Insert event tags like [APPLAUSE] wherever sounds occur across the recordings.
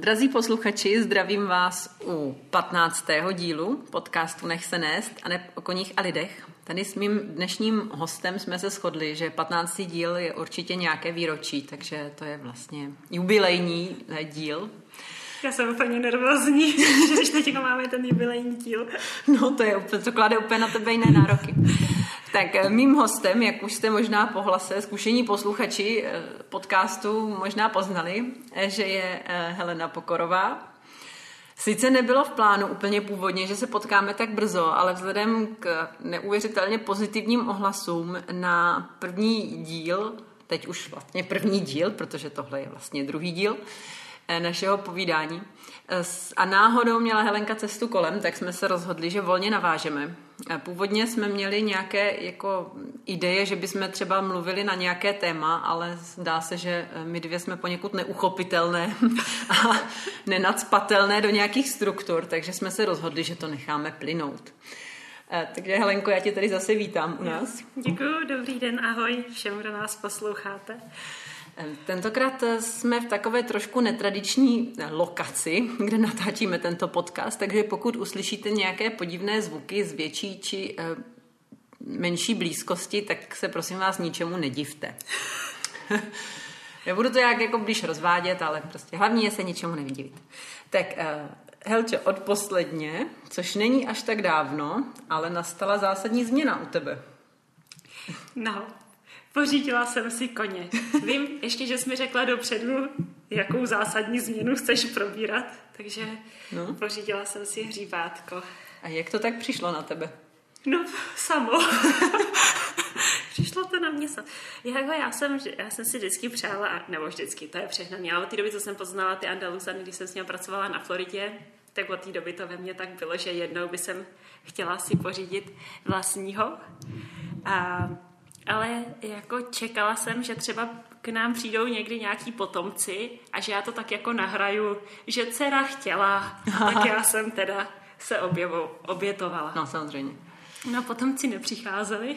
Drazí posluchači, zdravím vás u 15. dílu podcastu Nech se nést a ne o koních a lidech. Tady s mým dnešním hostem jsme se shodli, že 15. díl je určitě nějaké výročí, takže to je vlastně jubilejní díl. Já jsem úplně nervózní, [LAUGHS] že teďka máme ten jubilejní díl. No to je úplně, to klade úplně na tebe jiné nároky. Tak eh, mým hostem, jak už jste možná po hlase zkušení posluchači eh, podcastu možná poznali, eh, že je Helena Pokorová. Sice nebylo v plánu úplně původně, že se potkáme tak brzo, ale vzhledem k neuvěřitelně pozitivním ohlasům na první díl, teď už vlastně první díl, protože tohle je vlastně druhý díl, Eh, našeho povídání. A náhodou měla Helenka cestu kolem, tak jsme se rozhodli, že volně navážeme. Eh, původně jsme měli nějaké jako ideje, že bychom třeba mluvili na nějaké téma, ale zdá se, že my dvě jsme poněkud neuchopitelné [LAUGHS] a nenacpatelné do nějakých struktur, takže jsme se rozhodli, že to necháme plynout. Takže Helenko, já tě tady zase vítám u nás. Děkuji, dobrý den, ahoj všem, kdo nás posloucháte. Tentokrát jsme v takové trošku netradiční lokaci, [LAUGHS] kde natáčíme tento podcast, takže pokud uslyšíte nějaké podivné zvuky z větší či eh, menší blízkosti, tak se prosím vás ničemu nedivte. [LAUGHS] Nebudu to jak jako blíž rozvádět, ale prostě hlavní je se ničemu nevydivit. Tak Helče, od posledně, což není až tak dávno, ale nastala zásadní změna u tebe. No, Pořídila jsem si koně. Vím ještě, že jsi mi řekla dopředu, jakou zásadní změnu chceš probírat, takže no. pořídila jsem si hříbátko. A jak to tak přišlo na tebe? No, samo. [LAUGHS] Přišlo to na mě samo. Jako já jsem, já jsem si vždycky přála, nebo vždycky, to je přehnaný, ale od té doby, co jsem poznala ty Andaluzany, když jsem s ním pracovala na Floridě, tak od té doby to ve mně tak bylo, že jednou by jsem chtěla si pořídit vlastního. A ale jako čekala jsem, že třeba k nám přijdou někdy nějaký potomci a že já to tak jako nahraju, že dcera chtěla, tak [LAUGHS] já jsem teda se objevu, obětovala. No samozřejmě. No potomci nepřicházeli.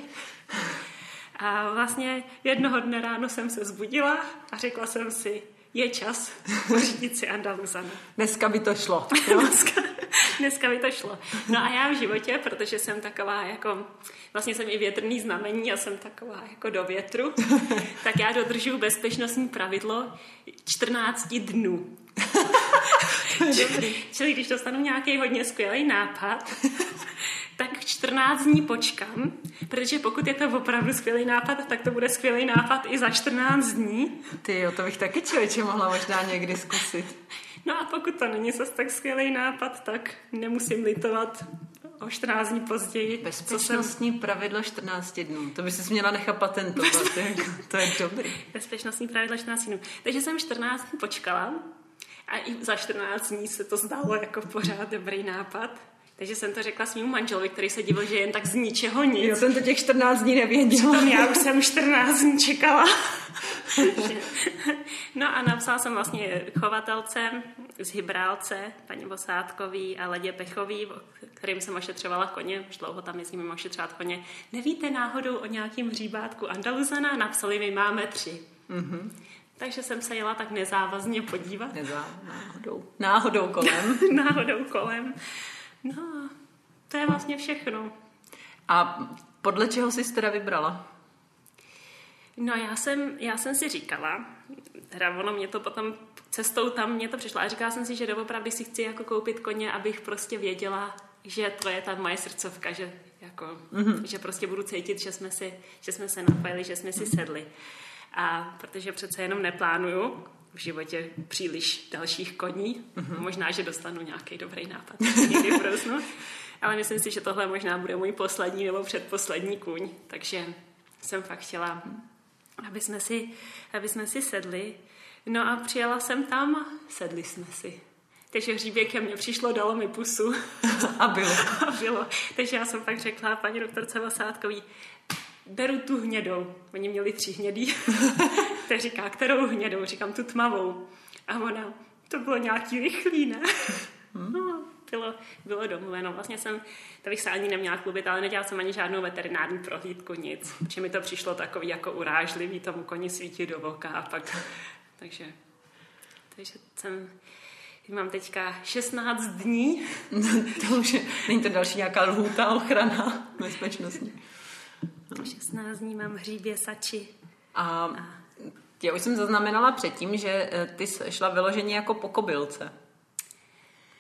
A vlastně jednoho dne ráno jsem se zbudila a řekla jsem si, je čas pořídit si Andaluzanu. Dneska by to šlo. [LAUGHS] dneska, [LAUGHS] dneska by to šlo. No a já v životě, protože jsem taková jako, vlastně jsem i větrný znamení a jsem taková jako do větru, [LAUGHS] tak já dodržuju bezpečnostní pravidlo 14 dnů. [LAUGHS] Dobrý. Čili když dostanu nějaký hodně skvělý nápad, tak 14 dní počkám, protože pokud je to opravdu skvělý nápad, tak to bude skvělý nápad i za 14 dní. Ty jo, to bych taky člověče mohla možná někdy zkusit. No a pokud to není zase tak skvělý nápad, tak nemusím litovat o 14 dní později. Bezpečnostní jsem... pravidlo 14 dnů. To by si měla nechat patentovat. [LAUGHS] to je dobrý. Bezpečnostní pravidlo 14 dnů. Takže jsem 14 dní počkala a i za 14 dní se to zdálo jako pořád dobrý nápad. Takže jsem to řekla svým manželovi, který se divil, že jen tak z ničeho nic. Já jsem to těch 14 dní nevěděla. Přitom já už jsem 14 dní čekala. [LAUGHS] no a napsala jsem vlastně chovatelce z Hybrálce, paní Vosátkový a Ledě Pechový, kterým jsem ošetřovala koně, už dlouho tam jezdím ošetřovat koně. Nevíte náhodou o nějakým hříbátku Andaluzana? Napsali mi, máme tři. Mm-hmm. Takže jsem se jela tak nezávazně podívat. Nezá, náhodou. Náhodou kolem. [LAUGHS] náhodou kolem. No, to je vlastně všechno. A podle čeho jsi teda vybrala? No já jsem, já jsem si říkala, teda ono mě to potom cestou tam mě to přišlo a říkala jsem si, že doopravdy si chci jako koupit koně, abych prostě věděla, že to je ta moje srdcovka, že jako, mm-hmm. že prostě budu cítit, že jsme, si, že jsme se napojili, že jsme si sedli. A protože přece jenom neplánuju v životě příliš dalších koní. Mm-hmm. Možná, že dostanu nějaký dobrý nápad [LAUGHS] někdy v Ale myslím si, že tohle možná bude můj poslední nebo předposlední kůň. Takže jsem fakt chtěla, aby jsme si, aby jsme si sedli. No a přijela jsem tam, sedli jsme si. Takže hříbě ke mně přišlo, dalo mi pusu. [LAUGHS] A bylo. [LAUGHS] A bylo. Takže já jsem pak řekla paní doktorce Vasátkový, beru tu hnědou. Oni měli tři hnědý. [LAUGHS] tak říká, kterou hnědou? Říkám, tu tmavou. A ona, to bylo nějaký rychlý, ne? Hmm. No, bylo, bylo domluveno. Vlastně jsem, to bych se ani neměla klubit, ale nedělala jsem ani žádnou veterinární prohlídku, nic. Protože mi to přišlo takový jako urážlivý, tomu koni svítit do voka a pak, [LAUGHS] takže, takže jsem, Mám teďka 16 dní. [LAUGHS] to už je, není to další nějaká lhůta ochrana bezpečnostní. No. 16 dní mám hříbě sači. A, a já už jsem zaznamenala předtím, že eh, ty šla vyloženě jako po kobylce.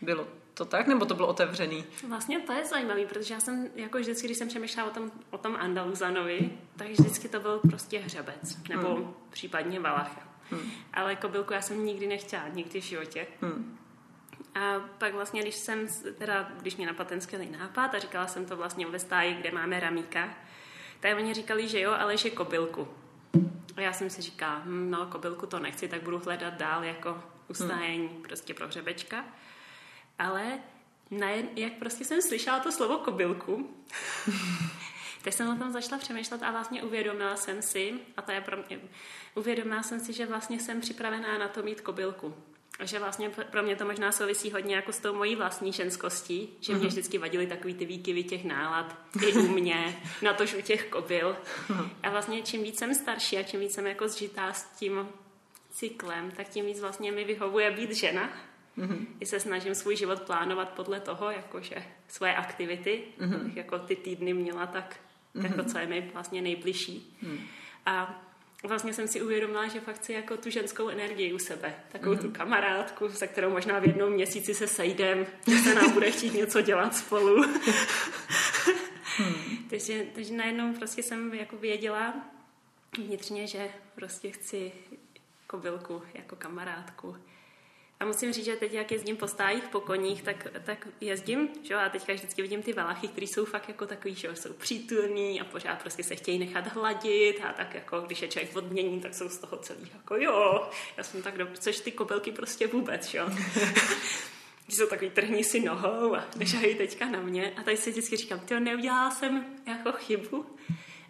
Bylo to tak, nebo to bylo otevřený? Vlastně to je zajímavé, protože já jsem, jako vždycky, když jsem přemýšlela o tom, o tom Andaluzanovi, tak vždycky to byl prostě hřebec, nebo hmm. případně valacha. Hmm. Ale kobylku já jsem nikdy nechtěla, nikdy v životě. Hmm. A pak vlastně, když jsem, teda, když mě napadl ten skvělý nápad a říkala jsem to vlastně ve stáji, kde máme ramíka, tak oni říkali, že jo, ale že kobylku. A já jsem si říkala, hm, no kobylku to nechci, tak budu hledat dál jako ustájení hmm. prostě pro hřebečka. Ale najen, jak prostě jsem slyšela to slovo kobylku, [LAUGHS] tak jsem o tom začala přemýšlet a vlastně uvědomila jsem si, a to je pro mě, uvědomila jsem si, že vlastně jsem připravená na to mít kobylku. A že vlastně pro mě to možná souvisí hodně jako s tou mojí vlastní ženskostí, že mě mhm. vždycky vadily takový ty výkyvy těch nálad, i u mě, [LAUGHS] na tož u těch kobyl. Mhm. A vlastně čím víc jsem starší a čím víc jsem jako zžitá s tím cyklem, tak tím víc vlastně mi vyhovuje být žena. Mm-hmm. I se snažím svůj život plánovat podle toho, jakože svoje aktivity, mm-hmm. jako ty týdny měla tak, mm-hmm. jako co je mi vlastně nejbližší. Mm. A vlastně jsem si uvědomila, že fakt chci jako tu ženskou energii u sebe. Takovou mm-hmm. tu kamarádku, se kterou možná v jednom měsíci se sejdem, že se nám bude chtít něco dělat spolu. [LAUGHS] hmm. takže, takže najednou prostě jsem jako věděla vnitřně, že prostě chci kobylku jako kamarádku. A musím říct, že teď, jak jezdím po stájích, po koních, tak, tak jezdím, že a teďka vždycky vidím ty valachy, které jsou fakt jako takový, že jsou přítulní a pořád prostě se chtějí nechat hladit a tak jako, když je člověk odmění, tak jsou z toho celý jako jo, já jsem tak dobře, což ty kopelky prostě vůbec, že jo. [LAUGHS] Když jsou takový trhní si nohou a nešají teďka na mě. A tady si vždycky říkám, ty neudělala jsem jako chybu,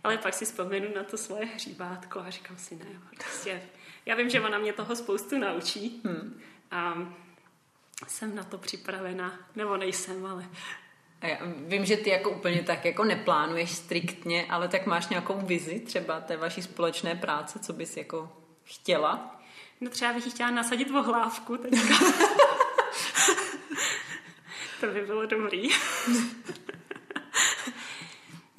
ale pak si vzpomenu na to svoje hříbátko a říkám si, ne, prostě, já vím, že ona mě toho spoustu naučí, hmm a jsem na to připravena, nebo nejsem, ale... A já vím, že ty jako úplně tak jako neplánuješ striktně, ale tak máš nějakou vizi třeba té vaší společné práce, co bys jako chtěla? No třeba bych chtěla nasadit vohlávku teďka. [LAUGHS] to by bylo dobrý. [LAUGHS]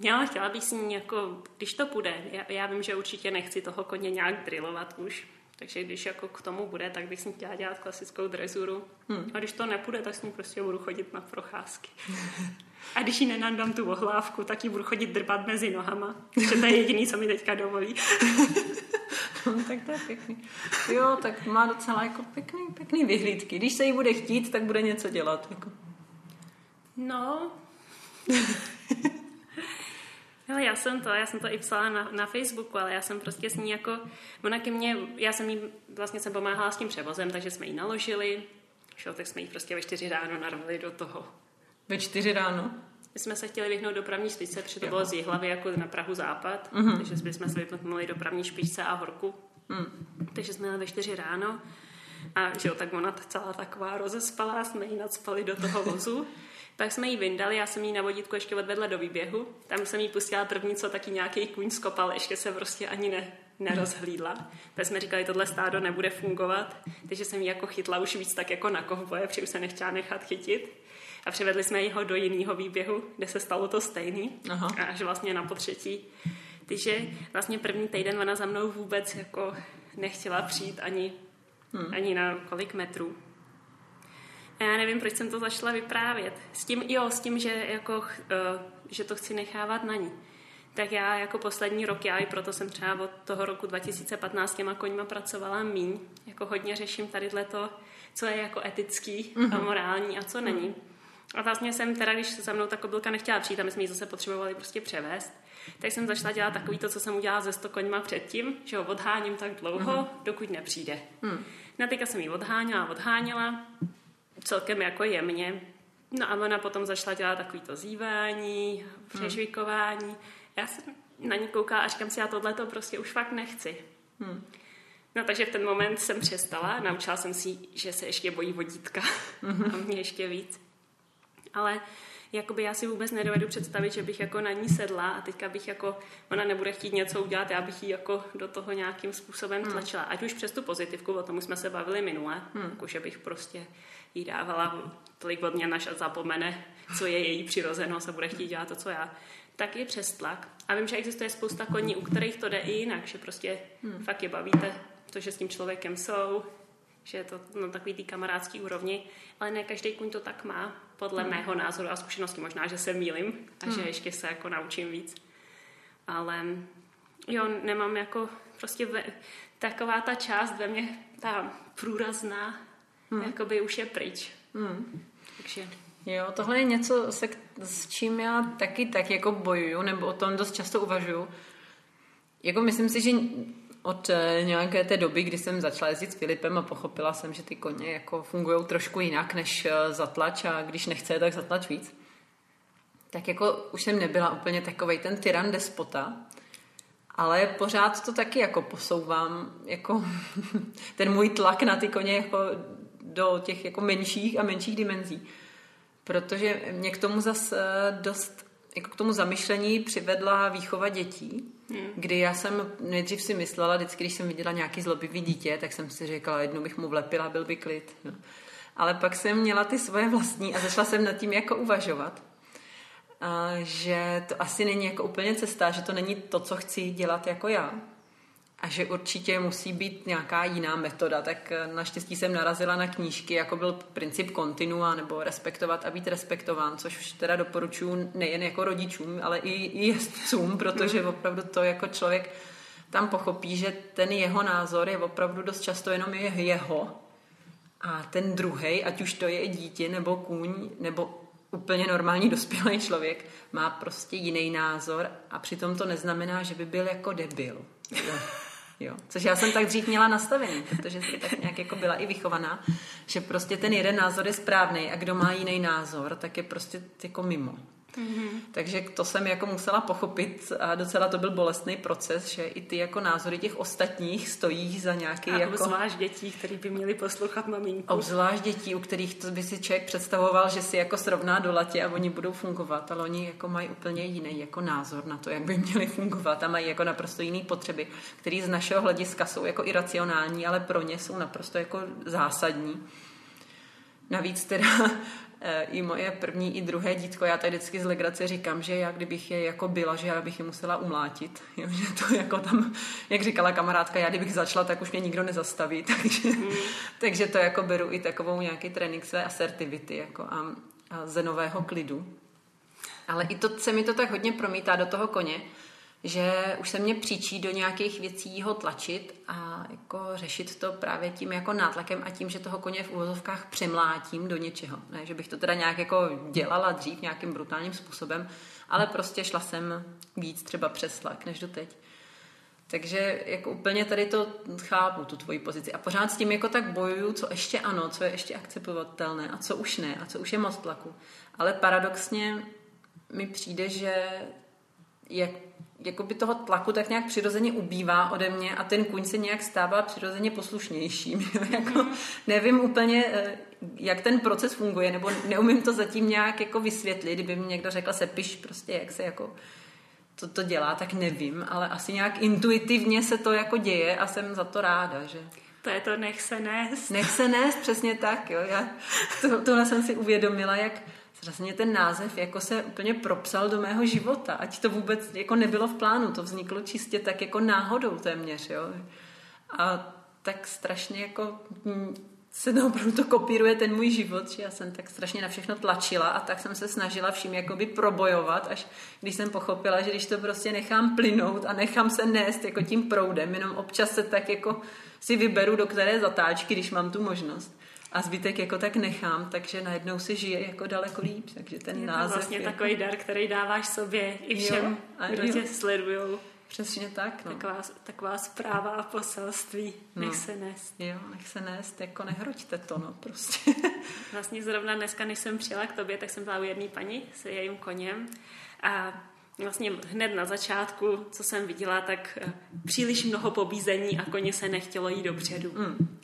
Já chtěla bych si jako, když to půjde, já, já vím, že určitě nechci toho koně nějak drillovat už, takže když jako k tomu bude, tak bych si chtěla dělat klasickou drezuru. Hmm. A když to nepůjde, tak s ní prostě budu chodit na procházky. A když ji nenandám tu ohlávku, tak ji budu chodit drbat mezi nohama. Takže to je jediný, co mi teďka dovolí. [LAUGHS] no, tak to je pěkný. Jo, tak má docela jako pěkný, pěkný vyhlídky. Když se jí bude chtít, tak bude něco dělat. Jako. No, [LAUGHS] Hele, já jsem to, já jsem to i psala na, na Facebooku, ale já jsem prostě s ní jako, ona ke mně, já jsem jí, vlastně jsem pomáhala s tím převozem, takže jsme ji naložili, šel, tak jsme ji prostě ve čtyři ráno narvali do toho. Ve čtyři ráno? My jsme se chtěli vyhnout dopravní špičce, protože to bylo z hlavy jako na Prahu západ, uh-huh. takže jsme se vypnuli dopravní špičce a horku. Uh-huh. Takže jsme jeli ve čtyři ráno a že jo, tak ona celá taková rozespalá, jsme ji nadspali do toho vozu. [LAUGHS] Pak jsme ji vyndali, já jsem ji na vodítku ještě odvedla do výběhu. Tam jsem jí pustila první, co taky nějaký kůň skopal, ještě se prostě ani ne, nerozhlídla. Tak jsme říkali, tohle stádo nebude fungovat, takže jsem ji jako chytla už víc tak jako na kovboje, protože už se nechtěla nechat chytit. A přivedli jsme ho do jiného výběhu, kde se stalo to stejný. Aha. Až vlastně na potřetí. Takže vlastně první týden ona za mnou vůbec jako nechtěla přijít ani, hmm. ani na kolik metrů. A já nevím, proč jsem to začala vyprávět. S tím, jo, s tím, že, jako, uh, že to chci nechávat na ní. Tak já jako poslední rok, já i proto jsem třeba od toho roku 2015 těma koňma pracovala míň. Jako hodně řeším tady to, co je jako etický mm-hmm. a mhm. morální a co mm-hmm. není. A vlastně jsem teda, když se za mnou ta kobylka nechtěla přijít, a my jsme ji zase potřebovali prostě převést, tak jsem začala dělat takový to, co jsem udělala ze 100 koňma předtím, že ho odháním tak dlouho, mm-hmm. dokud nepřijde. Mm. Na teďka jsem ji odháněla, odháněla celkem jako jemně. No a ona potom začala dělat takový to zývání, přežvikování. Hmm. Já jsem na ní koukala a říkám si, já tohle to prostě už fakt nechci. Hmm. No takže v ten moment jsem přestala, naučila jsem si, že se ještě bojí vodítka hmm. [LAUGHS] a mě ještě víc. Ale jakoby já si vůbec nedovedu představit, že bych jako na ní sedla a teďka bych jako, ona nebude chtít něco udělat, já bych ji jako do toho nějakým způsobem hmm. tlačila. Ať už přes tu pozitivku, o tom už jsme se bavili minule, hmm. jako že bych prostě jí dávala tolik odměn, až zapomene, co je její přirozenost a bude chtít dělat to, co já, tak je přes tlak. A vím, že existuje spousta koní, u kterých to jde i jinak, že prostě hmm. fakt je bavíte to, že s tím člověkem jsou, že je to na takový tý kamarádský úrovni, ale ne každý kuň to tak má, podle hmm. mého názoru a zkušenosti. Možná, že se mýlim a hmm. že ještě se jako naučím víc. Ale jo, nemám jako prostě ve, taková ta část ve mně, ta průrazná, hmm. jakoby už je pryč. Hmm. Takže... Jo, tohle je něco, se, s čím já taky tak jako bojuju, nebo o tom dost často uvažuju. Jako myslím si, že od eh, nějaké té doby, kdy jsem začala jezdit s Filipem a pochopila jsem, že ty koně jako fungují trošku jinak než eh, zatlač a když nechce, tak zatlač víc. Tak jako už jsem nebyla úplně takovej ten tyran despota, ale pořád to taky jako posouvám, jako [LAUGHS] ten můj tlak na ty koně jako do těch jako menších a menších dimenzí. Protože mě k tomu zase eh, dost, jako k tomu zamyšlení přivedla výchova dětí, hmm. kdy já jsem nejdřív si myslela, vždycky, když jsem viděla nějaký zlobivý dítě, tak jsem si říkala, jednou bych mu vlepila, byl by klid. No. Ale pak jsem měla ty svoje vlastní a začala jsem nad tím jako uvažovat, a že to asi není jako úplně cesta, že to není to, co chci dělat jako já a že určitě musí být nějaká jiná metoda, tak eh, naštěstí jsem narazila na knížky, jako byl princip kontinua, nebo respektovat a být respektován, což už teda doporučuji nejen jako rodičům, ale i, i jezdcům, protože opravdu to jako člověk tam pochopí, že ten jeho názor je opravdu dost často jenom je jeho a ten druhý, ať už to je dítě nebo kůň, nebo úplně normální dospělý člověk, má prostě jiný názor a přitom to neznamená, že by byl jako debil. [LAUGHS] Jo. Což já jsem tak dřív měla nastavený, protože jsem tak nějak jako byla i vychovaná, že prostě ten jeden názor je správný a kdo má jiný názor, tak je prostě jako mimo. Mm-hmm. Takže to jsem jako musela pochopit a docela to byl bolestný proces, že i ty jako názory těch ostatních stojí za nějaký a jako... obzvlášť dětí, který by měli poslouchat maminku. Obzvlášť dětí, u kterých to by si člověk představoval, že si jako srovná do latě a oni budou fungovat, ale oni jako mají úplně jiný jako názor na to, jak by měli fungovat a mají jako naprosto jiný potřeby, které z našeho hlediska jsou jako iracionální, ale pro ně jsou naprosto jako zásadní. Navíc teda i moje první i druhé dítko, já tady vždycky z legrace říkám, že já kdybych je jako byla, že já bych je musela umlátit. [LAUGHS] Jo, že to jako tam, jak říkala kamarádka, já kdybych začala, tak už mě nikdo nezastaví. [LAUGHS] Takže, mm. takže to jako beru i takovou nějaký trénink své asertivity jako a, a zenového klidu. Ale i to se mi to tak hodně promítá do toho koně, že už se mě příčí do nějakých věcí ho tlačit a jako řešit to právě tím jako nátlakem a tím, že toho koně v úvozovkách přemlátím do něčeho. Ne, že bych to teda nějak jako dělala dřív nějakým brutálním způsobem, ale prostě šla jsem víc třeba přes tlak než doteď. Takže jako úplně tady to chápu, tu tvoji pozici. A pořád s tím jako tak bojuju, co ještě ano, co je ještě akceptovatelné a co už ne a co už je moc tlaku. Ale paradoxně mi přijde, že jak jakoby toho tlaku tak nějak přirozeně ubývá ode mě a ten kuň se nějak stává přirozeně poslušnějším. [LAUGHS] jako, mhm. nevím úplně, eh, jak ten proces funguje, nebo neumím to zatím nějak jako vysvětlit. Kdyby mi někdo řekl, se piš prostě, jak se jako to, to dělá, tak nevím, ale asi nějak intuitivně se to jako děje a jsem za to ráda, že... To je to nech se nést. Nech se nést, přesně tak, jo. Já, to, tohle jsem si uvědomila, jak vlastně ten název jako se úplně propsal do mého života, ať to vůbec jako nebylo v plánu, to vzniklo čistě tak jako náhodou téměř, jo. A tak strašně jako se to opravdu to kopíruje ten můj život, že já jsem tak strašně na všechno tlačila a tak jsem se snažila vším jakoby probojovat, až když jsem pochopila, že když to prostě nechám plynout a nechám se nést jako tím proudem, jenom občas se tak jako si vyberu, do které zatáčky, když mám tu možnost, a zbytek jako tak nechám, takže najednou si žije jako daleko líp. Takže ten je název... to vlastně jako... takový dar, který dáváš sobě i všem, jo, a kdo jo. tě sledují. Přesně tak. No. Taková, taková zpráva a poselství. Nech no. se nést. Jo, nech se nést, jako nehroďte to, no prostě. vlastně zrovna dneska, než jsem přijela k tobě, tak jsem byla u jedné paní s jejím koněm a vlastně hned na začátku, co jsem viděla, tak eh, příliš mnoho pobízení a koně se nechtělo jít dopředu. Mm.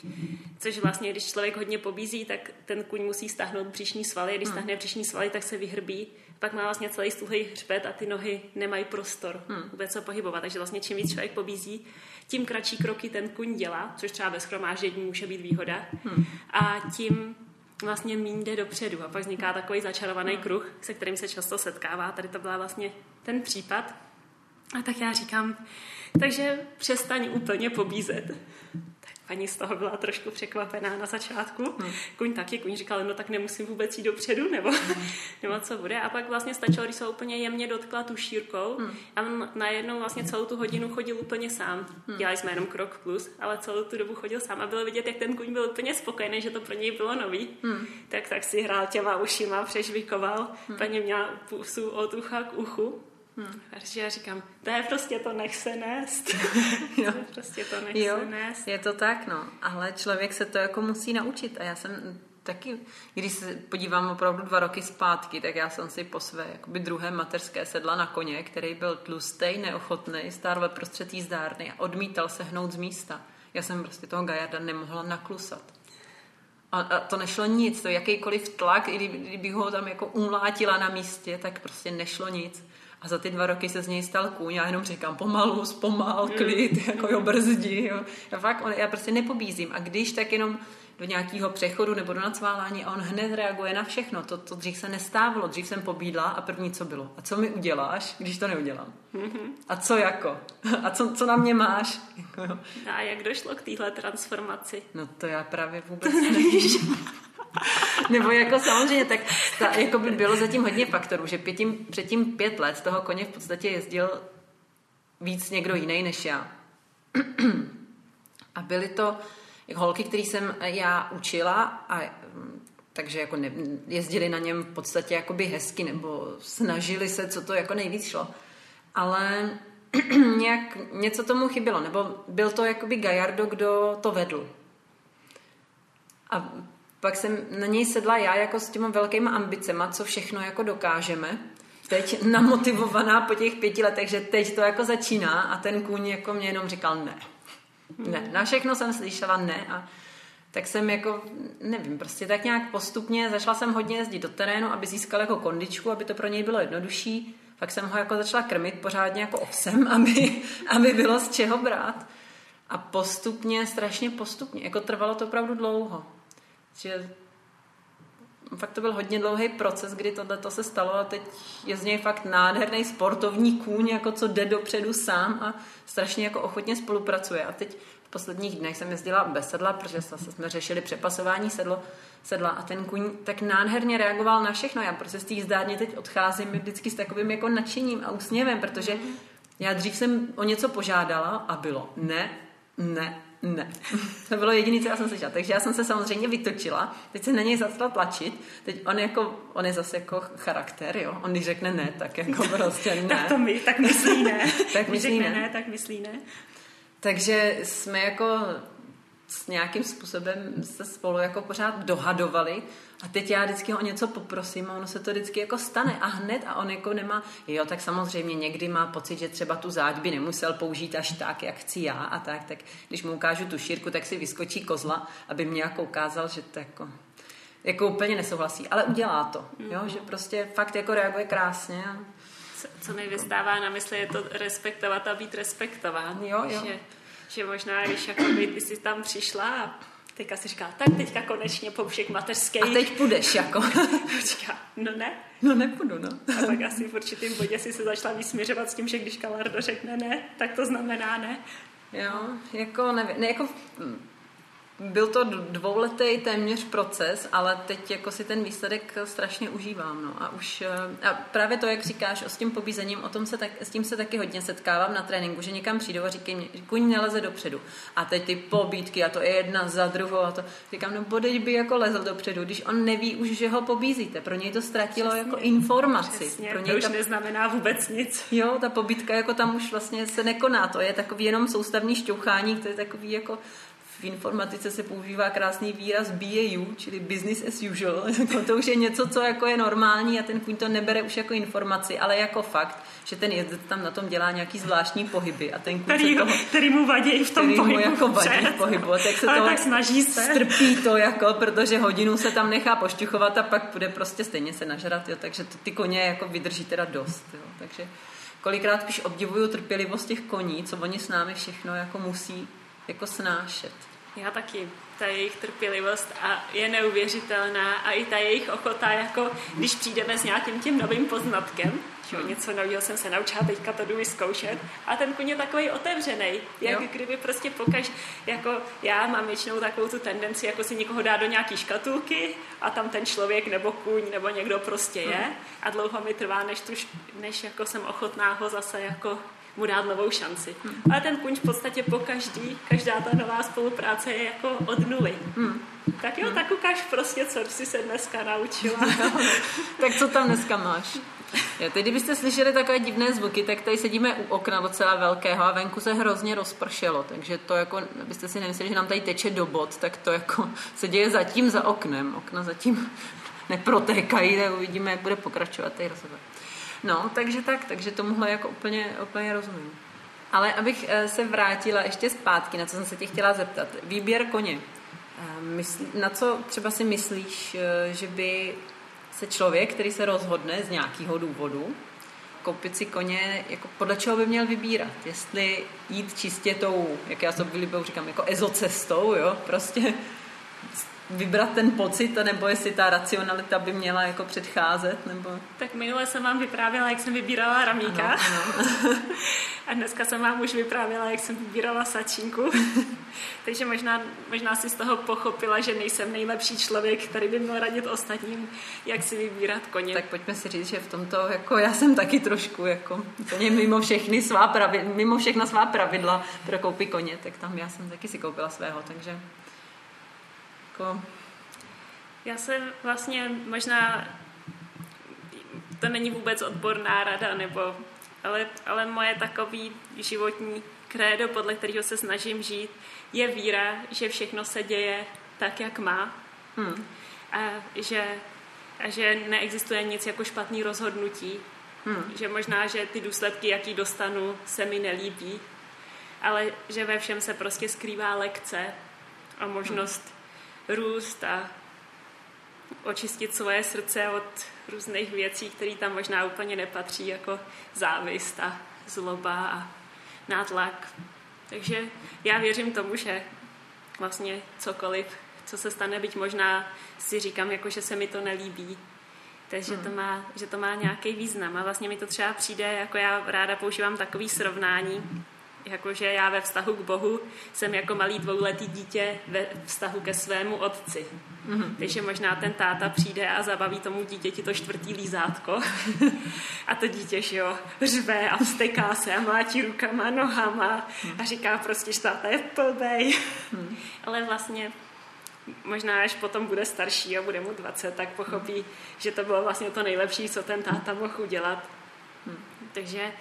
Což vlastně, když člověk hodně pobízí, tak ten kuň musí stáhnout příšní svaly. Když mm. stáhne příšní svaly, tak se vyhrbí. Pak má vlastně celý stuhlý hřbet a ty nohy nemají prostor mm. vůbec se pohybovat. Takže vlastně čím víc člověk pobízí, tím kratší kroky ten kuň dělá, což třeba bez chromáždění může být výhoda. Mm. A tím vlastně míň jde dopředu a pak vzniká takový začarovaný Hmm. kruh, se kterým se často setkává. Tady to byla vlastně ten případ. A tak já říkám, takže přestaň úplně pobízet. Paní z toho byla trošku překvapená na začátku. Hmm. Kuň taky, kuň říkal, no tak nemusím vůbec jít dopředu, nebo, [LAUGHS] nebo co bude. A pak vlastně stačilo, když se úplně jemně dotkla tu šírkou hmm. a on najednou vlastně celou tu hodinu chodil úplně sám. Hmm. Dělali jsme jenom krok plus, ale celou tu dobu chodil sám a bylo vidět, jak ten kuň byl úplně spokojený, že to pro něj bylo nový. Hmm. Tak tak si hrál těma ušima, přežvikoval, hmm. paní měla pusu od ucha k uchu. Hmm. Takže já říkám, to je prostě to nech se nést. [LAUGHS] Jo. to je prostě to nech Jo, se nést. je to tak, no. Ale člověk se to jako musí naučit. A já jsem taky, když se podívám opravdu dva roky zpátky, tak já jsem si po své jakoby druhé mateřské sedla na koně, který byl tlustý, neochotný, stál ve prostřed jízdárny a odmítal se hnout z místa. Já jsem prostě toho gajarda nemohla naklusat. A, a to nešlo nic, to jakýkoliv tlak, i kdyby- kdybych ho tam jako umlátila na místě, tak prostě nešlo nic. A za ty dva roky se z něj stal kůň, já jenom říkám pomalu, zpomal, klid, jako jo, brzdi, jo. Já fakt, on, já prostě nepobízím. A když, tak jenom do nějakého přechodu nebo do nacválání a on hned reaguje na všechno. To, to dřív se nestávalo, dřív jsem pobídla a první co bylo. A co mi uděláš, když to neudělám? A co jako? A co, co na mě máš? Jako. A jak došlo k téhle transformaci? No to já právě vůbec nevím. [LAUGHS] [LAUGHS] Nebo jako samozřejmě, tak ta, jako by bylo zatím hodně faktorů, že pětím, předtím pět let toho koně v podstatě jezdil víc někdo jiný než já. [CLEARS THROAT] A byly to holky, které jsem já učila a mm, takže jako ne, jezdili na něm v podstatě jakoby hezky nebo snažili se, co to jako nejvíc šlo. Ale [CLEARS THROAT] nějak něco tomu chybělo, nebo byl to jakoby Gajardo, kdo to vedl. A pak jsem na něj sedla já jako s těma velkýma ambicema, co všechno jako dokážeme. Teď namotivovaná po těch pěti letech, že teď to jako začíná a ten kůň jako mě jenom říkal ne. Ne, na všechno jsem slyšela ne a tak jsem jako, nevím, prostě tak nějak postupně začala jsem hodně jezdit do terénu, aby získal jako kondičku, aby to pro něj bylo jednodušší. Pak jsem ho jako začala krmit pořádně jako ovsem, [LAUGHS] aby, aby bylo z čeho brát. A postupně, strašně postupně, jako trvalo to opravdu dlouho. Že fakt to byl hodně dlouhý proces, kdy tohle to se stalo a teď je z něj fakt nádherný sportovní kůň, jako co jde dopředu sám a strašně jako ochotně spolupracuje. A teď v posledních dnech jsem jezdila bez sedla, protože zase jsme řešili přepasování sedlo, sedla a ten kůň tak nádherně reagoval na všechno. Já prostě z té zdárně teď odcházím vždycky s takovým jako nadšením a úsměvem, protože já dřív jsem o něco požádala a bylo ne, ne, ne. [LAUGHS] To bylo jediné, co já jsem slyšela. Takže já jsem se samozřejmě vytočila, teď se na něj začala tlačit. Teď on, jako, on je zase jako charakter, jo. On když řekne ne, tak jako [LAUGHS] prostě ne. Tak to my, tak myslí ne. [LAUGHS] Tak myslí ne. ne, tak myslí ne. Takže jsme jako s nějakým způsobem se spolu jako pořád dohadovali a teď já vždycky ho o něco poprosím a ono se to vždycky jako stane a hned a on jako nemá, jo, tak samozřejmě někdy má pocit, že třeba tu záď by nemusel použít až tak, jak chci já a tak, tak když mu ukážu tu šírku, tak si vyskočí kozla, aby mě jako ukázal, že to jako, jako úplně nesouhlasí, ale udělá to, jo, že prostě fakt jako reaguje krásně a Co, co mi vystává na mysli, je to respektovat a být respektován. Jo, jo. Že, že možná, když jakoby, ty jsi tam přišla a teďka si říká, tak teďka konečně poušek mateřský. a teď půjdeš jako, [LAUGHS] říká, no ne. no nepůjdu, no. A pak asi v určitém bodě si se začala vysměřovat s tím, že když Kalardo řekne ne, tak to znamená ne. Jo, jako nevím, ne, jako mm, byl to dvouletý téměř proces, ale teď jako si ten výsledek strašně užívám. No. A už eh, a právě to, jak říkáš o s tím pobízením, o tom se tak, s tím se taky hodně setkávám na tréninku, že někam přijdou a říkají mě, kuň neleze dopředu. A teď ty pobídky a to je jedna za druhou a to říkám, no bodeď by jako lezl dopředu, když on neví už, že ho pobízíte. Pro něj to ztratilo Přesně. jako informaci. Přesně, Pro to něj už ta neznamená vůbec nic. Jo, ta pobytka jako tam už vlastně se nekoná, to je takový jenom soustavní šťouchání, to je takový jako v informatice se používá krásný výraz BAU, čili business as usual. [LAUGHS] To už je něco, co jako je normální a ten kůň to nebere už jako informaci, ale jako fakt, že ten jezdec tam na tom dělá nějaký zvláštní pohyby a ten kůň Který, se toho, který mu vadí v tom který mu pohybu. jako vadí v pohybu. Tak se Ale to tak snaží se. strpí to jako, protože hodinu se tam nechá pošťuchovat a pak bude prostě stejně se nažrat, jo, takže to, ty koně jako vydrží teda dost, jo, takže kolikrát spíš obdivuju trpělivost těch koní, co oni s námi všechno jako musí jako snášet. Já taky. ta jejich trpělivost a je neuvěřitelná a i ta jejich ochota, jako když přijdeme s nějakým tím novým poznatkem, že něco nového jsem se naučila, teďka to jdu vyzkoušet. A ten kuň je takový otevřený, jak jo. kdyby prostě pokaž, jako já mám většinou takovou tu tendenci, jako si někoho dá do nějaký škatulky a tam ten člověk nebo kuň nebo někdo prostě je hmm. a dlouho mi trvá, než, tu, než jako jsem ochotná ho zase jako mu dát novou šanci. Hmm. Ale ten kuň v podstatě po každý, každá ta nová spolupráce je jako od nuly. Hmm. Tak jo, hmm. tak ukáž prostě, co jsi se dneska naučila. [LAUGHS] tak co tam dneska máš? Jo, teď kdybyste slyšeli takové divné zvuky, tak tady sedíme u okna docela velkého a venku se hrozně rozpršelo, takže to jako, abyste si nemysleli, že nám tady teče do bod, tak to jako se děje zatím za oknem. Okna zatím neprotékají, tak uvidíme, jak bude pokračovat tady rozhovor. No, takže tak, takže tomuhle jako úplně, úplně rozumím. Ale abych eh, se vrátila ještě zpátky, na co jsem se tě chtěla zeptat. Výběr koně. Eh, na co třeba si myslíš, eh, že by se člověk, který se rozhodne z nějakého důvodu, koupit si koně, jako podle čeho by měl vybírat? Jestli jít čistě tou, jak já sobě líbou říkám, jako ezocestou, jo, prostě vybrat ten pocit, nebo jestli ta racionalita by měla jako předcházet, nebo... Tak minule jsem vám vyprávěla, jak jsem vybírala ramíka. Ano, ano. [LAUGHS] A dneska jsem vám už vyprávěla, jak jsem vybírala sačínku. [LAUGHS] Takže možná, možná si z toho pochopila, že nejsem nejlepší člověk, který by měl radit ostatním, jak si vybírat koně. Tak pojďme si říct, že v tomto, jako já jsem taky trošku, jako úplně mimo všechny svá pravidla, mimo všechna svá pravidla pro koupy koně, tak tam já jsem taky si koupila svého, takže jako... Já jsem vlastně možná, to není vůbec odborná rada, nebo, ale, ale moje takový životní krédo, podle kterého se snažím žít, je víra, že všechno se děje tak, jak má. Hmm. A, že, a že neexistuje nic jako špatný rozhodnutí. Hmm. Že možná, že ty důsledky, jaký dostanu, se mi nelíbí, ale že ve všem se prostě skrývá lekce a možnost hmm růst a očistit svoje srdce od různých věcí, které tam možná úplně nepatří, jako závist a zloba a nátlak. Takže já věřím tomu, že vlastně cokoliv, co se stane, byť možná si říkám, jako že se mi to nelíbí, takže hmm. to má, že to má nějaký význam. A vlastně mi to třeba přijde, jako já ráda používám takový srovnání, jakože já ve vztahu k Bohu jsem jako malý dvouletý dítě ve vztahu ke svému otci. Mm-hmm. Takže možná ten táta přijde a zabaví tomu dítěti to čtvrtý lízátko [LAUGHS] a to dítě, že jo, řve a vsteká se a mlátí rukama, nohama a říká prostě, že táta je plbej. Mm. Ale vlastně možná až potom bude starší a bude mu 20, tak pochopí, že to bylo vlastně to nejlepší, co ten táta mohl udělat. Mm. Takže,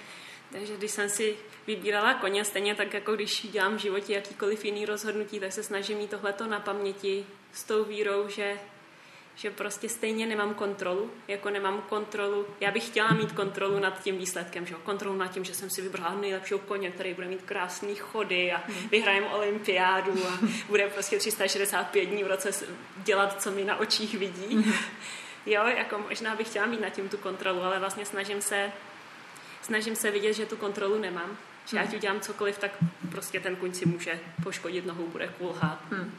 takže když jsem si vybírala koně, stejně tak, jako když dělám v životě jakýkoliv jiný rozhodnutí, tak se snažím mít tohleto na paměti s tou vírou, že, že prostě stejně nemám kontrolu, jako nemám kontrolu. Já bych chtěla mít kontrolu nad tím výsledkem, že kontrolu nad tím, že jsem si vybrala nejlepšího koně, který bude mít krásný chody a hmm. vyhrajem olympiádu a bude prostě 365 dní v roce dělat, co mi na očích vidí. Hmm. Jo, jako možná bych chtěla mít nad tím tu kontrolu, ale vlastně snažím se snažím se vidět, že tu kontrolu nemám že ať udělám cokoliv, tak prostě ten kuň si může poškodit nohu, bude kulhat. Hmm.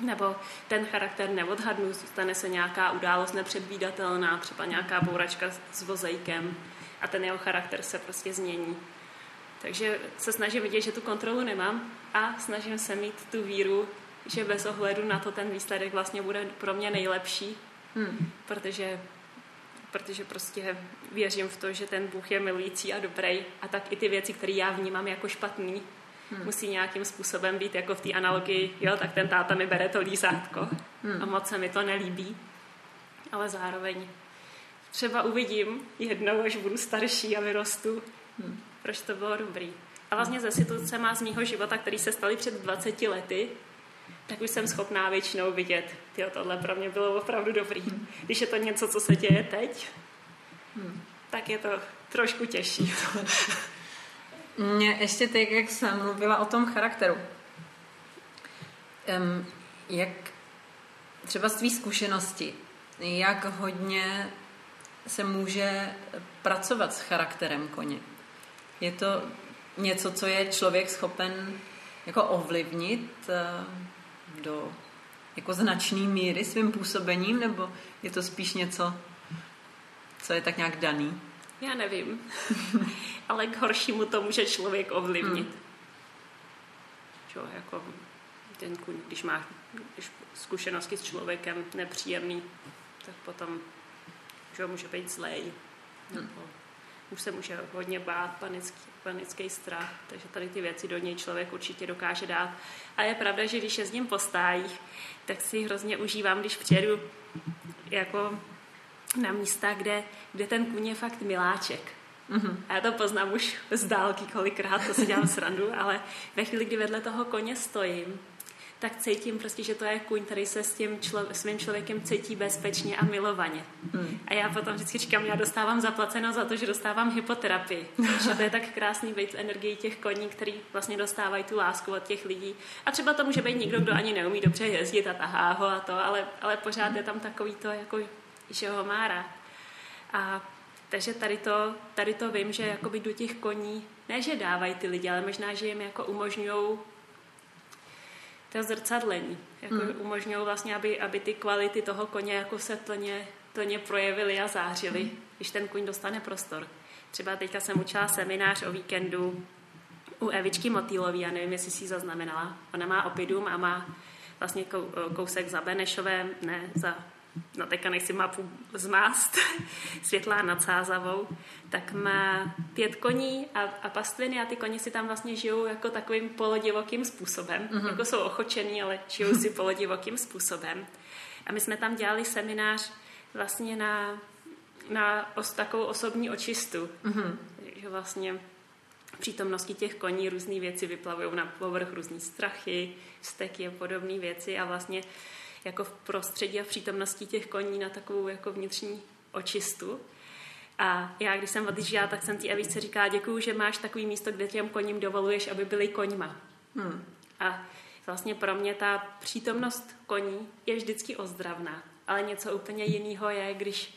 Nebo ten charakter neodhadnu, stane se nějaká událost nepředvídatelná, třeba nějaká bouračka s vozejkem a ten jeho charakter se prostě změní. Takže se snažím vidět, že tu kontrolu nemám a snažím se mít tu víru, že bez ohledu na to ten výsledek vlastně bude pro mě nejlepší, hmm. protože protože prostě věřím v to, že ten Bůh je milující a dobrý a tak i ty věci, které já vnímám jako špatný, hmm. musí nějakým způsobem být jako v té analogii, jo, tak ten táta mi bere to lízátko hmm. a moc se mi to nelíbí, ale zároveň třeba uvidím jednou, až budu starší a vyrostu, hmm. proč to bylo dobrý. A vlastně ze situace má z mýho života, který se staly před 20 lety, tak už jsem schopná většinou vidět, jo, tohle pro mě bylo opravdu dobrý. Když je to něco, co se děje teď, hmm. tak je to trošku těžší. Mě ještě teď, jak jsem mluvila o tom charakteru, um, jak třeba z tvý zkušenosti, jak hodně se může pracovat s charakterem koně. Je to něco, co je člověk schopen jako ovlivnit, do jako značný míry svým působením, nebo je to spíš něco, co je tak nějak daný? Já nevím, [LAUGHS] ale k horšímu to může člověk ovlivnit. Hmm. Čo, jako ten kuň, když má když zkušenosti s člověkem nepříjemný, tak potom že může být zlej. Hmm. Už se může hodně bát, panický, panický strach, takže tady ty věci do něj člověk určitě dokáže dát. A je pravda, že když je s ním po stájích, tak si hrozně užívám, když přijedu jako na místa, kde, kde ten kůň je fakt miláček. Mm-hmm. A já to poznám už z dálky kolikrát, to si dělám srandu, ale ve chvíli, kdy vedle toho koně stojím, tak cítím prostě, že to je kůň, který se s tím člo- svým člověkem cítí bezpečně a milovaně. Mm. A já potom vždycky říkám, já dostávám zaplaceno za to, že dostávám hypoterapii. [LAUGHS] že to je tak krásný být energii těch koní, který vlastně dostávají tu lásku od těch lidí. A třeba to může být někdo, kdo ani neumí dobře jezdit a tahá ho a to, ale, ale pořád je tam takový to, jako, že ho má rád. A takže tady to, tady to vím, že jakoby do těch koní, ne že dávají ty lidi, ale možná, že jim jako umožňují zrcadlení. Jako hmm. Umožňují vlastně, aby, aby ty kvality toho koně jako se plně, plně projevily a zářily, hmm. když ten kuň dostane prostor. Třeba teďka jsem učila seminář o víkendu u Evičky Motýlový, já nevím, jestli si ji zaznamenala. Ona má opidum a má vlastně kousek za Benešové, ne, za no teďka nechci mapu zmást, [LAUGHS] světlá nad Sázavou, tak má pět koní a, a pastviny a ty koni si tam vlastně žijou jako takovým polodivokým způsobem. Mm-hmm. Jako jsou ochočený, ale žijou si polodivokým způsobem. A my jsme tam dělali seminář vlastně na, na os, takovou osobní očistu. Mm-hmm. Že vlastně přítomnosti těch koní různé věci vyplavují na povrch, různé strachy, vzteky a podobné věci a vlastně jako v prostředí a v přítomnosti těch koní na takovou jako vnitřní očistu. A já, když jsem odjížděla, tak jsem ti Evice říká, děkuju, že máš takový místo, kde těm koním dovoluješ, aby byli koňma. Hmm. A vlastně pro mě ta přítomnost koní je vždycky ozdravná. Ale něco úplně jiného je, když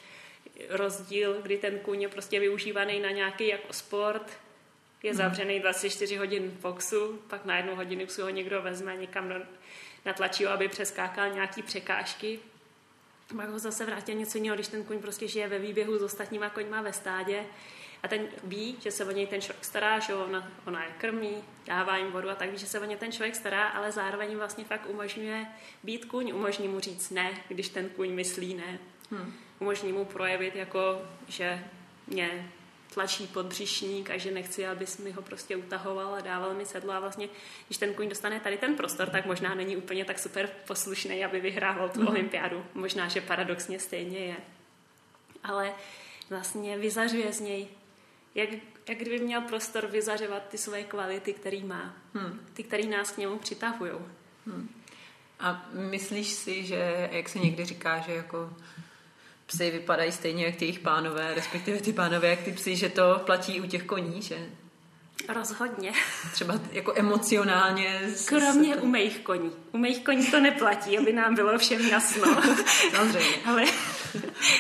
rozdíl, kdy ten kůň je prostě využívaný na nějaký jako sport, je hmm. zavřený 24 hodin v boxu, pak na jednu hodinu si ho někdo vezme někam do, natlačí ho, aby přeskákal nějaký překážky. Pak ho zase vrátil něco jiného, když ten kuň prostě žije ve výběhu s ostatníma koňma ve stádě a ten ví, že se o něj ten člověk stará, že ona, ona je krmí, dává jim vodu a tak ví, že se o ně ten člověk stará, ale zároveň vlastně fakt umožňuje být kuň, umožní mu říct ne, když ten kuň myslí ne. Hmm. Umožní mu projevit jako, že mě tlačí podbřišník a že nechci, abys mi ho prostě utahoval a dával mi sedlo a vlastně, když ten kuň dostane tady ten prostor, tak možná není úplně tak super poslušný, aby vyhrával tu mm. olympiádu. Možná, že paradoxně stejně je. Ale vlastně vyzařuje z něj, jak, jak kdyby měl prostor vyzařovat ty své kvality, který má. Hmm. Ty, které nás k němu přitahují. Hmm. A myslíš si, že, jak se někdy říká, že jako psy vypadají stejně jak ty jejich pánové, respektive ty pánové jak ty psy, že to platí u těch koní, že? Rozhodně. Třeba jako emocionálně. Kromě u mých koní. U mých koní to neplatí, aby nám bylo všem jasno. [LAUGHS] Samozřejmě. ale,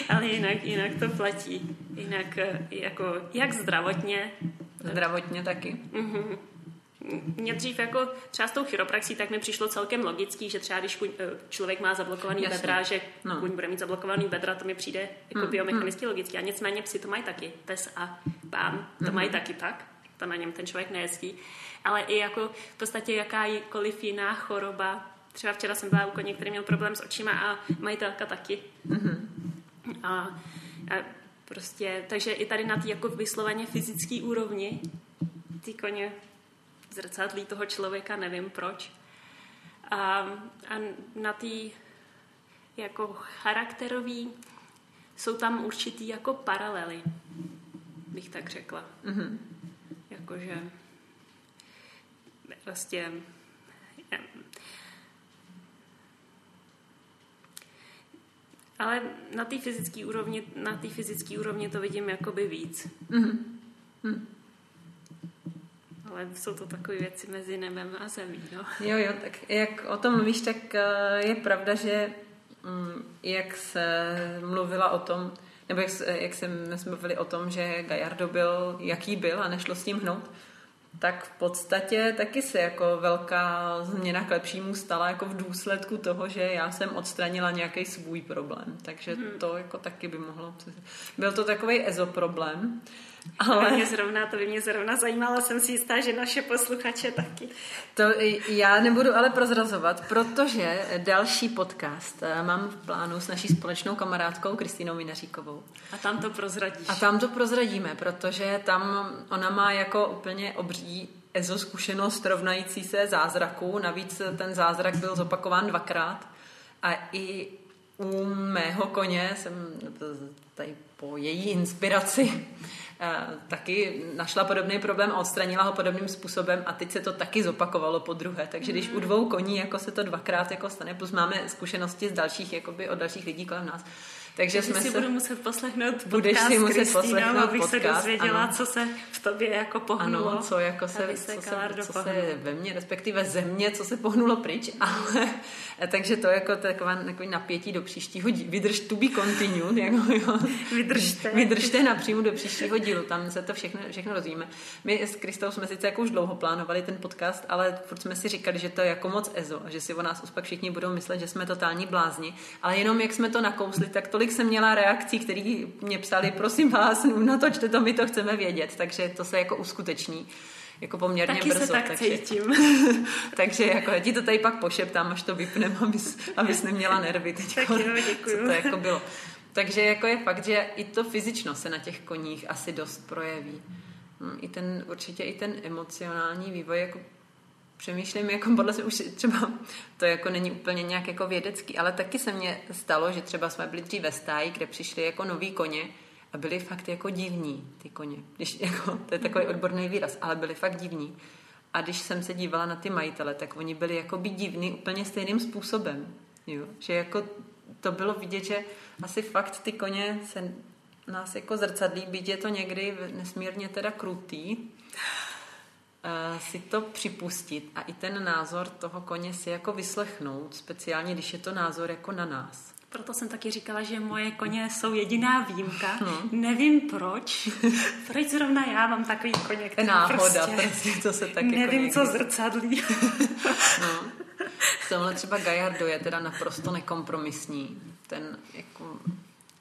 ale jinak, jinak to platí. Jinak eh, jako jak zdravotně. Zdravotně taky. Mm-hmm mě dřív jako třeba s tou chiropraxí, tak mi přišlo celkem logický, že třeba když kuň, eh, člověk má zablokovaný Jasně. bedra, že no. kuň bude mít zablokovaný bedra, to mi přijde jako hmm. biomechanicky hmm. logicky. A nicméně psi to mají taky, pes a pán to hmm. mají taky tak, to na něm ten člověk nejezdí. Ale i jako v podstatě jakákoliv jiná choroba, třeba včera jsem byla u koně, který měl problém s očima a majitelka taky. Hmm. A, a prostě, takže i tady na té jako vysloveně fyzické úrovni ty koně zrcadlí toho člověka, nevím proč. A, a na té jako charakterový jsou tam určitý jako paralely, bych tak řekla. Mm-hmm. Jakože vlastně ale na té fyzické úrovni, na té fyzické úrovni to vidím jakoby víc. Mm-hmm. Mm ale jsou to takové věci mezi nebem a zemí. No. Jo, jo, tak jak o tom mluvíš, tak eh, je pravda, že mm, jak se mluvila o tom, nebo jak, jak jsme mluvili o tom, že Gajardo byl, jaký byl a nešlo s tím hnout, tak v podstatě taky se jako velká změna k lepšímu stala jako v důsledku toho, že já jsem odstranila nějaký svůj problém. Takže hmm. to jako taky by mohlo... Byl to takový ezo problém, ale... Mě zrovna, to by mě zrovna zajímalo, jsem si jistá, že naše posluchače taky. To já nebudu ale prozrazovat, protože další podcast eh, mám v plánu s naší společnou kamarádkou Kristýnou Vinaříkovou. A tam to prozradíš. A tam to prozradíme, protože tam ona má jako úplně obří ezo zkušenost rovnající se zázraku. Navíc ten zázrak byl zopakován dvakrát. A i u mého koně jsem tady po její inspiraci taky našla podobný problém a odstranila ho podobným způsobem a teď se to taky zopakovalo po druhé. Takže když u dvou koní jako se to dvakrát jako stane, plus máme zkušenosti z dalších, jakoby od dalších lidí kolem nás, takže jsme si se... budu muset poslechnout budeš si muset poslechnout abych podcast, se dozvěděla, ano. co se v tobě jako pohnulo. Ano, co, jako se, se co, se, co se ve mně, respektive ze mě, co se pohnulo pryč. [LAUGHS] Ale, takže to jako taková, takový napětí do příštího dílu. Vydrž to be continued. Jako, jo. [LAUGHS] Vydržte. Vydržte napřímo do příštího dílu, tam se to všechno, všechno rozvíme. My s Kristou jsme sice jako už dlouho plánovali ten podcast, ale furt jsme si říkali, že to je jako moc ezo a že si o nás už pak všichni budou myslet, že jsme totální blázni. Ale jenom jak jsme to nakousli, tak tolik kolik jsem měla reakcí, které mě psali, prosím vás, [LAUGHS] natočte to, my to chceme vědět, takže to se jako uskuteční jako poměrně Taky brzo. se tak takže, cítím. [LAUGHS] takže jako já ti to tady pak pošeptám, až to vypnem, abys, abys neměla nervy teď. Tak jo, děkuju. Co to jako bylo. Takže jako je fakt, že i to fyzično se na těch koních asi dost projeví. Hm, I ten, určitě i ten emocionální vývoj jako přemýšlím, jako podle se už třeba, to jako není úplně nějak jako vědecký, ale taky se mně stalo, že třeba jsme byli dřív ve stáji, kde přišli jako noví koně a byli fakt jako divní ty koně. Když, jako, to je takový odborný výraz, ale byli fakt divní. A když jsem se dívala na ty majitele, tak oni byli jako by divní úplně stejným způsobem. Jo? Že jako to bylo vidět, že asi fakt ty koně se nás jako zrcadlí, byť je to někdy nesmírně teda krutý, si to připustit a i ten názor toho koně si jako vyslechnout, speciálně když je to názor jako na nás. Proto jsem taky říkala, že moje koně jsou jediná výjimka. Hmm. Nevím proč. Proč zrovna já mám takový koně, který Náhoda, prostě, prostě to se taky nevím, jako co zrcadlí. no. Tomhle třeba Gajardo je teda naprosto nekompromisní. Ten jako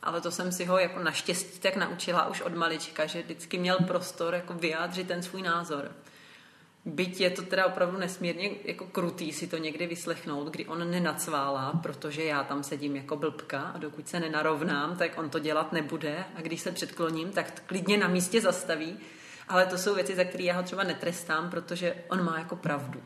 ale to jsem si ho jako naštěstí tak naučila už od malička, že vždycky měl prostor jako vyjádřit ten svůj názor. Byť je to teda opravdu nesmírně jako krutý si to někdy vyslechnout, kdy on nenacválá, protože já tam sedím jako blbka a dokud se nenarovnám, tak on to dělat nebude a když se předkloním, tak klidně na místě zastaví. Ale to jsou věci, za které já ho třeba netrestám, protože on má jako pravdu.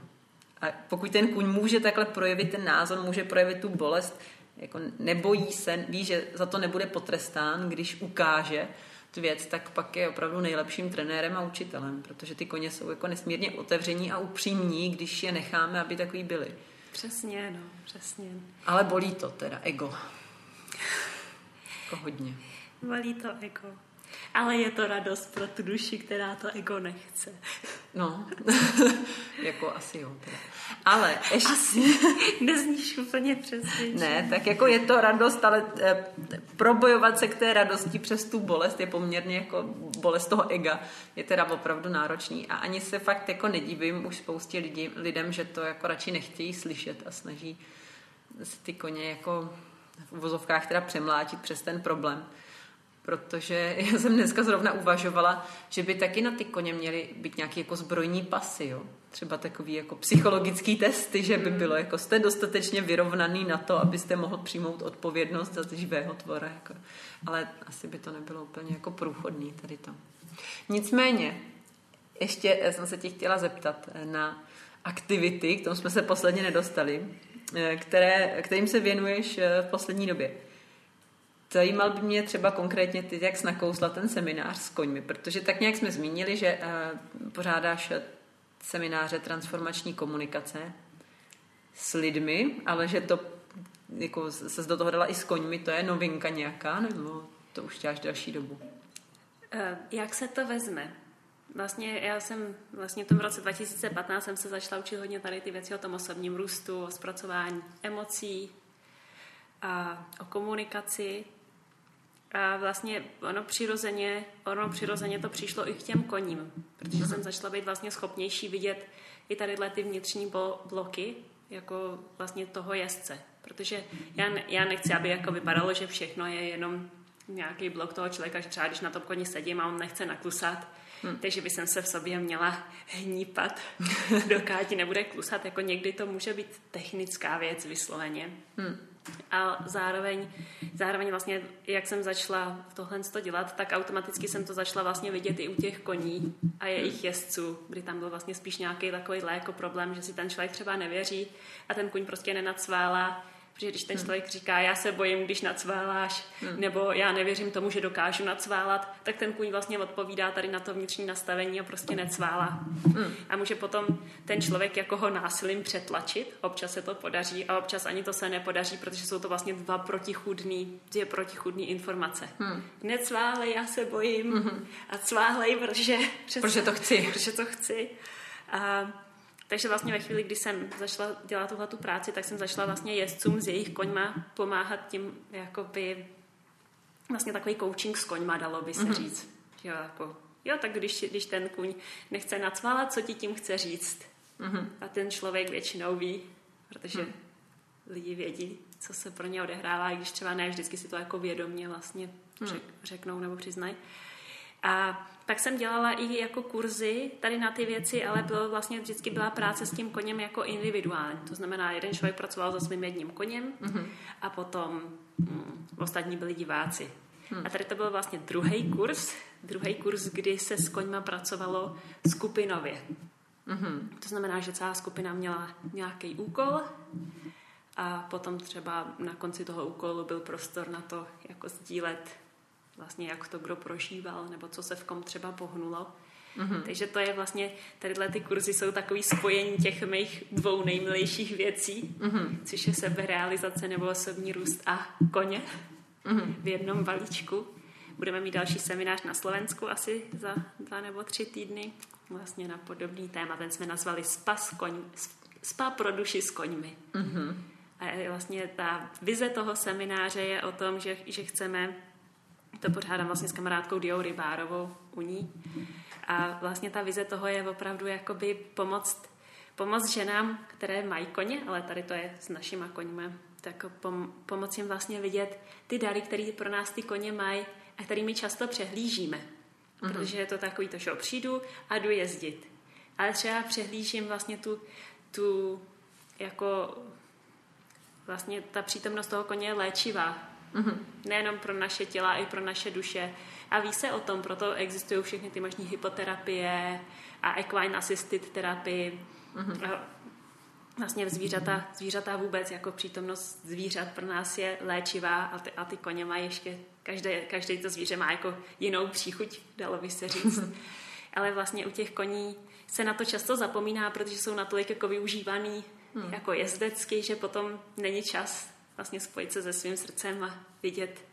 A pokud ten kuň může takhle projevit ten názor, může projevit tu bolest, jako nebojí se, ví, že za to nebude potrestán, když ukáže, věc, tak pak je opravdu nejlepším trenérem a učitelem, protože ty koně jsou jako nesmírně otevření a upřímní, když je necháme, aby takový byli. Přesně, no, přesně. Ale bolí to teda, ego. Jako hodně. Bolí to ego. Ale je to radost pro tu duši, která to ego nechce. No, [LAUGHS] jako asi jo. Teda. Ale ještě... Asi. Nezníš úplně přesně. Ne, tak jako je to radost, ale e, probojovat se k té radosti přes tu bolest je poměrně jako bolest toho ega. Je teda opravdu náročný a ani se fakt jako nedivím už spoustě lidí, lidem, že to jako radši nechtějí slyšet a snaží si ty koně jako v vozovkách teda přemlátit přes ten problém protože [LAUGHS] já jsem dneska zrovna uvažovala, že by taky na ty koně měly být nějaké jako zbrojní pasy, jo? třeba takový jako psychologický testy, že by bylo jako jste dostatečně vyrovnaný na to, abyste mohl přijmout odpovědnost za živého tvora. Jako. Ale asi by to nebylo úplně jako průchodný tady to. Nicméně, ještě jsem se tě chtěla zeptat na aktivity, k tomu jsme se posledně nedostali, které, kterým se věnuješ v poslední době. Zajímal by mě třeba konkrétně ty, jak nakousla ten seminář s koňmi, protože tak nějak jsme zmínili, že uh, pořádáš semináře transformační komunikace s lidmi, ale že to jako se do toho dala i s koňmi, to je novinka nějaká, nebo to už děláš další dobu? Uh, jak se to vezme? Vlastně já jsem vlastně v tom roce 2015 jsem se začala učit hodně tady ty věci o tom osobním růstu, o zpracování emocí, a o komunikaci A vlastně ono přirozeně, ono přirozeně to přišlo i k těm koním, protože jsem začala být vlastně schopnější vidět i tady ty vnitřní bloky, jako vlastně toho jezdce. Protože já, ne, já nechci, aby jako vypadalo, že všechno je jenom nějaký blok toho člověka, že třeba když na tom koni sedím a on nechce naklusat, Hmm. Takže by jsem se v sobě měla hnípat, [LAUGHS] dokud nebude klusat. Jako někdy to může být technická věc vysloveně. Hmm. A zároveň, zároveň vlastně, jak jsem začala tohle dělat, tak automaticky jsem to začala vlastně vidět i u těch koní a jejich jezdců, kdy tam byl vlastně spíš nějaký takový jako problém, že si ten člověk třeba nevěří a ten kuň prostě nenacvála Protože když ten člověk říká, já se bojím, když nacváláš, hmm. nebo já nevěřím tomu, že dokážu nacválat, tak ten kůň vlastně odpovídá tady na to vnitřní nastavení a prostě necválá. Hmm. A může potom ten člověk jako ho násilím přetlačit, občas se to podaří a občas ani to se nepodaří, protože jsou to vlastně dva protichudný, dvě protichudné informace. Hmm. Necválej, já se bojím hmm. a cválej, protože, [LAUGHS] protože to chci. Protože to chci. A takže vlastně ve chvíli, kdy jsem začala dělat tuhle tu práci, tak jsem začala vlastně jezdcům s jejich koňma pomáhat tím, jakoby vlastně takový coaching s koňma, dalo by se mm-hmm. říct. Jo, jako, jo, tak když, když ten kuň nechce nacválat, co ti tím chce říct? Mm-hmm. A ten člověk většinou ví, protože mm. lidi vědí, co se pro ně odehrává, i když třeba ne vždycky si to jako vědomně vlastně mm. řek, řeknou nebo přiznají. A pak jsem dělala i jako kurzy tady na ty věci, ale bylo vlastně vždycky byla práce s tím koněm jako individuální. To znamená, jeden člověk pracoval se svým jedním koněm mm-hmm. a potom mm, ostatní byli diváci. Hmm. A tady to byl vlastně druhý kurz, druhý kurz, kdy se s koňma pracovalo skupinově. Mm-hmm. To znamená, že celá skupina měla nějaký úkol a potom třeba na konci toho úkolu byl prostor na to, jako sdílet vlastně jak to kdo prožíval, nebo co se v kom třeba pohnulo. Mm-hmm. Takže to je vlastně, tadyhle ty kurzy jsou takový spojení těch mých dvou nejmilejších věcí, mm-hmm. což je seberealizace nebo osobní růst a koně mm-hmm. v jednom balíčku. Budeme mít další seminář na Slovensku asi za dva nebo tři týdny, vlastně na podobný téma. Ten jsme nazvali Spa, s koň, spa pro duši s koňmi. Mm-hmm. A vlastně ta vize toho semináře je o tom, že, že chceme to pořádám vlastně s kamarádkou Diou Rybárovou u ní. A vlastně ta vize toho je opravdu jakoby pomoct, pomoct ženám, které mají koně, ale tady to je s našima koňmi, tak pom, pomoct jim vlastně vidět ty dary, které pro nás ty koně mají a kterými často přehlížíme. Mm-hmm. Protože je to takový to, že přijdu a jdu jezdit. Ale třeba přehlížím vlastně tu, tu jako vlastně ta přítomnost toho koně je léčivá Mm-hmm. Nejenom pro naše těla, i pro naše duše. A ví se o tom, proto existují všechny ty možné hypoterapie a equine assisted terapii. Mm-hmm. Vlastně zvířata, zvířata vůbec jako přítomnost zvířat pro nás je léčivá a ty, a ty koně mají ještě, každé, každé to zvíře má jako jinou příchuť, dalo by se říct. [LAUGHS] Ale vlastně u těch koní se na to často zapomíná, protože jsou natolik jako využívaný hmm. jako jezdecky, že potom není čas vlastně spojit se se svým srdcem a vidět,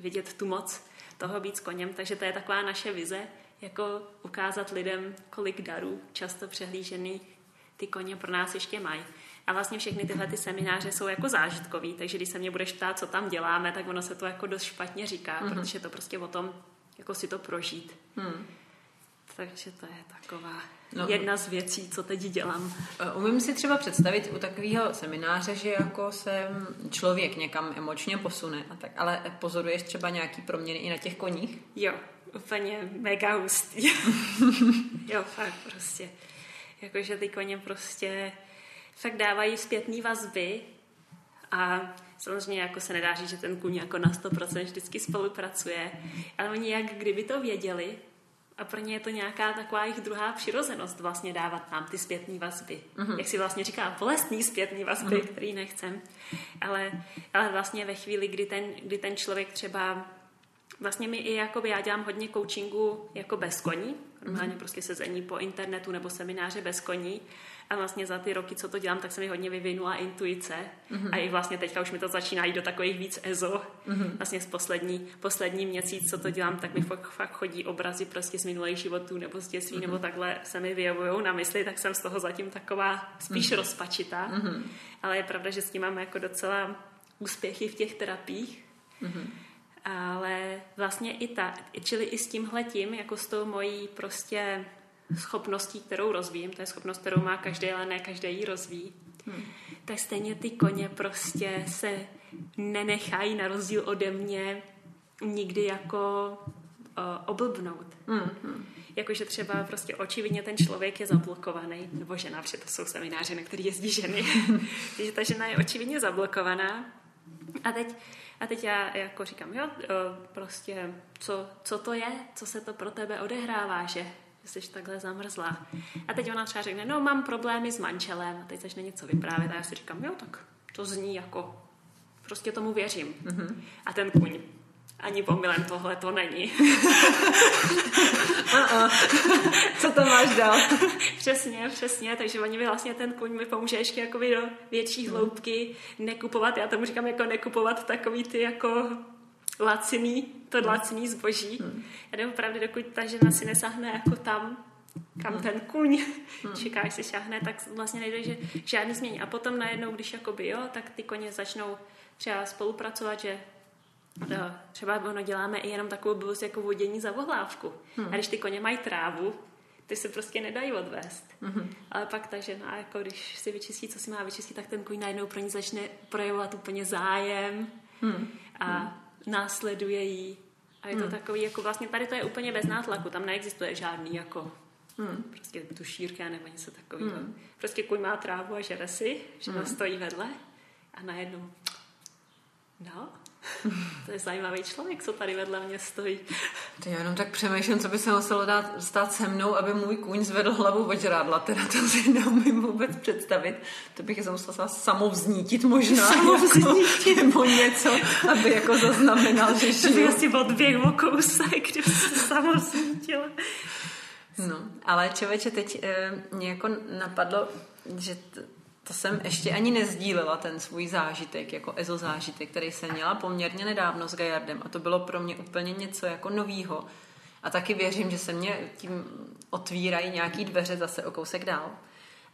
vidět tu moc toho být s koněm. Takže to je taková naše vize, jako ukázat lidem, kolik darů často přehlížený ty koně pro nás ještě mají. A vlastně všechny tyhle ty semináře jsou jako zážitkový, takže když se mě budeš ptát, co tam děláme, tak ono se to jako dost špatně říká, mm-hmm. protože to prostě o tom, jako si to prožít. Mm. Takže to je taková no. jedna z věcí, co teď dělám. E, umím si třeba představit u takového semináře, že jako se člověk někam emočně posune, a tak, ale pozoruješ třeba nějaký proměny i na těch koních? Jo, úplně mega hustý. [LAUGHS] jo, fakt prostě. Jakože ty koně prostě fakt dávají zpětné vazby a samozřejmě jako se nedá říct, že ten kůň jako na 100% vždycky spolupracuje, ale oni jak kdyby to věděli, a pro ně je to nějaká taková jejich druhá přirozenost vlastně dávat nám ty zpětné vazby. Mm-hmm. Jak si vlastně říká, bolestný zpětný vazby, mm-hmm. který nechcem. Ale, ale vlastně ve chvíli, kdy ten, kdy ten člověk třeba vlastně mi i jakoby, já dělám hodně coachingu jako bez koní, normálně mm-hmm. prostě sezení po internetu nebo semináře bez koní a vlastně za ty roky, co to dělám, tak se mi hodně vyvinula intuice mm-hmm. a i vlastně teďka už mi to začíná jít do takových víc EZO. Mm-hmm. Vlastně z poslední, poslední měsíc, co to dělám, tak mi fakt, fakt chodí obrazy prostě z minulých životů nebo z dětství mm-hmm. nebo takhle se mi vyjevují na mysli, tak jsem z toho zatím taková spíš mm-hmm. rozpačitá. Mm-hmm. Ale je pravda, že s tím mám jako docela úspěchy v těch terapiích. Mm-hmm. Ale vlastně i ta, čili i s tímhletím, jako s tou mojí prostě schopností, kterou rozvíjím, to je schopnost, kterou má každý, ale ne každý ji rozvíjí, hmm. tak stejně ty koně prostě se nenechají na rozdíl ode mě nikdy jako uh, oblbnout. Hmm. Jakože třeba prostě očividně ten člověk je zablokovaný, nebo žena, protože to jsou semináře, na který jezdí ženy. [LAUGHS] Takže ta žena je očividně zablokovaná. A teď, a teď já jako říkám, jo, prostě, co, co to je, co se to pro tebe odehrává, že jsi takhle zamrzlá. A teď ona třeba řekne, no mám problémy s manželem a teď začne něco vyprávět a já si říkám, jo, tak to zní jako, prostě tomu věřím. Mm-hmm. A ten kuň, ani pomylem tohle to není. [LAUGHS] uh-uh. Co to máš dál? [LAUGHS] přesně, přesně, takže oni mi vlastně ten kuň mi pomůže ještě jakoby do větší hloubky nekupovat, já tomu říkám jako nekupovat takový ty jako laciný, to hmm. laciný zboží. Hmm. A jde opravdu, dokud ta žena si nesáhne jako tam, kam hmm. ten kuň hmm. [LAUGHS] čeká, až si šáhne, tak vlastně nejde, že žádný změní. A potom najednou, když jakoby jo, tak ty koně začnou třeba spolupracovat, že no, třeba ono děláme i jenom takovou blbost jako vodění za vohlávku. Hmm. A když ty koně mají trávu, ty se prostě nedají odvést. Mm-hmm. Ale pak ta žena, jako když si vyčistí, co si má vyčistit, tak ten kuň najednou pro ní začne projevovat úplně zájem. Mm. A následuje jí. A je to hmm. takový, jako vlastně tady to je úplně bez nátlaku, tam neexistuje žádný jako hmm. prostě tušírka nebo něco takového. Hmm. Prostě kuň má trávu a žere si, že hmm. stojí vedle a najednou no, [LAUGHS] to je zajímavý člověk, co tady vedle mě stojí. To já jenom tak přemýšlím, co by se muselo dát, stát se mnou, aby můj kůň zvedl hlavu od žrádla. Teda to si neumím vůbec představit. To bych se musela samovznítit možná. Samovznítit. Jako, nebo něco, aby jako zaznamenal, že žiju. To by asi odběh o kousek, kdyby se samovznítila. No, ale člověče, teď e, mě jako napadlo, že t- to jsem ještě ani nezdílela, ten svůj zážitek, jako EZO zážitek, který jsem měla poměrně nedávno s Gajardem a to bylo pro mě úplně něco jako novýho. A taky věřím, že se mě tím otvírají nějaký dveře zase o kousek dál.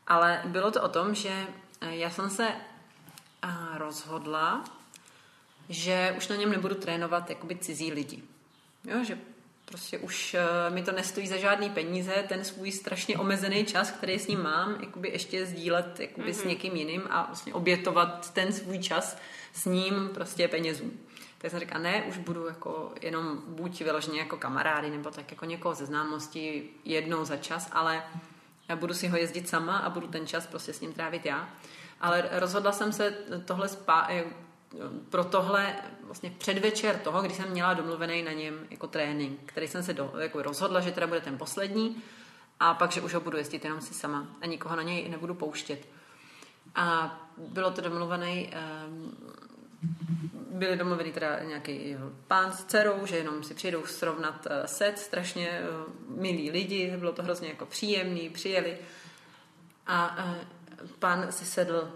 Ale bylo to o tom, že eh, já jsem se eh, rozhodla, že už na něm nebudu trénovat jakoby cizí lidi. Jo, že Prostě už eh, mi to nestojí za žádný peníze, ten svůj strašně omezený čas, který s ním mám, jakoby ještě sdílet jakoby mm-hmm. s mhm. někým jiným a vlastně obětovat ten svůj čas s ním prostě penězům. Tak jsem říkala, ne, už budu jako jenom buď vyloženě jako kamarády, nebo tak jako někoho ze známosti jednou za čas, ale já budu si ho jezdit sama a budu ten čas prostě s ním trávit já. Ale rozhodla jsem se tohle spá- pro tohle vlastně předvečer toho, kdy jsem měla domluvený na něm jako trénink, který jsem se do, jako rozhodla, že teda bude ten poslední a pak, že už ho budu jezdit jenom si sama a nikoho na něj nebudu pouštět. A bylo to domluvený, ehm, byli domluvený teda nějaký pán s dcerou, že jenom si přijedou srovnat eh, set, strašně eh, milí lidi, bylo to hrozně jako příjemný, přijeli. A eh, pán si sedl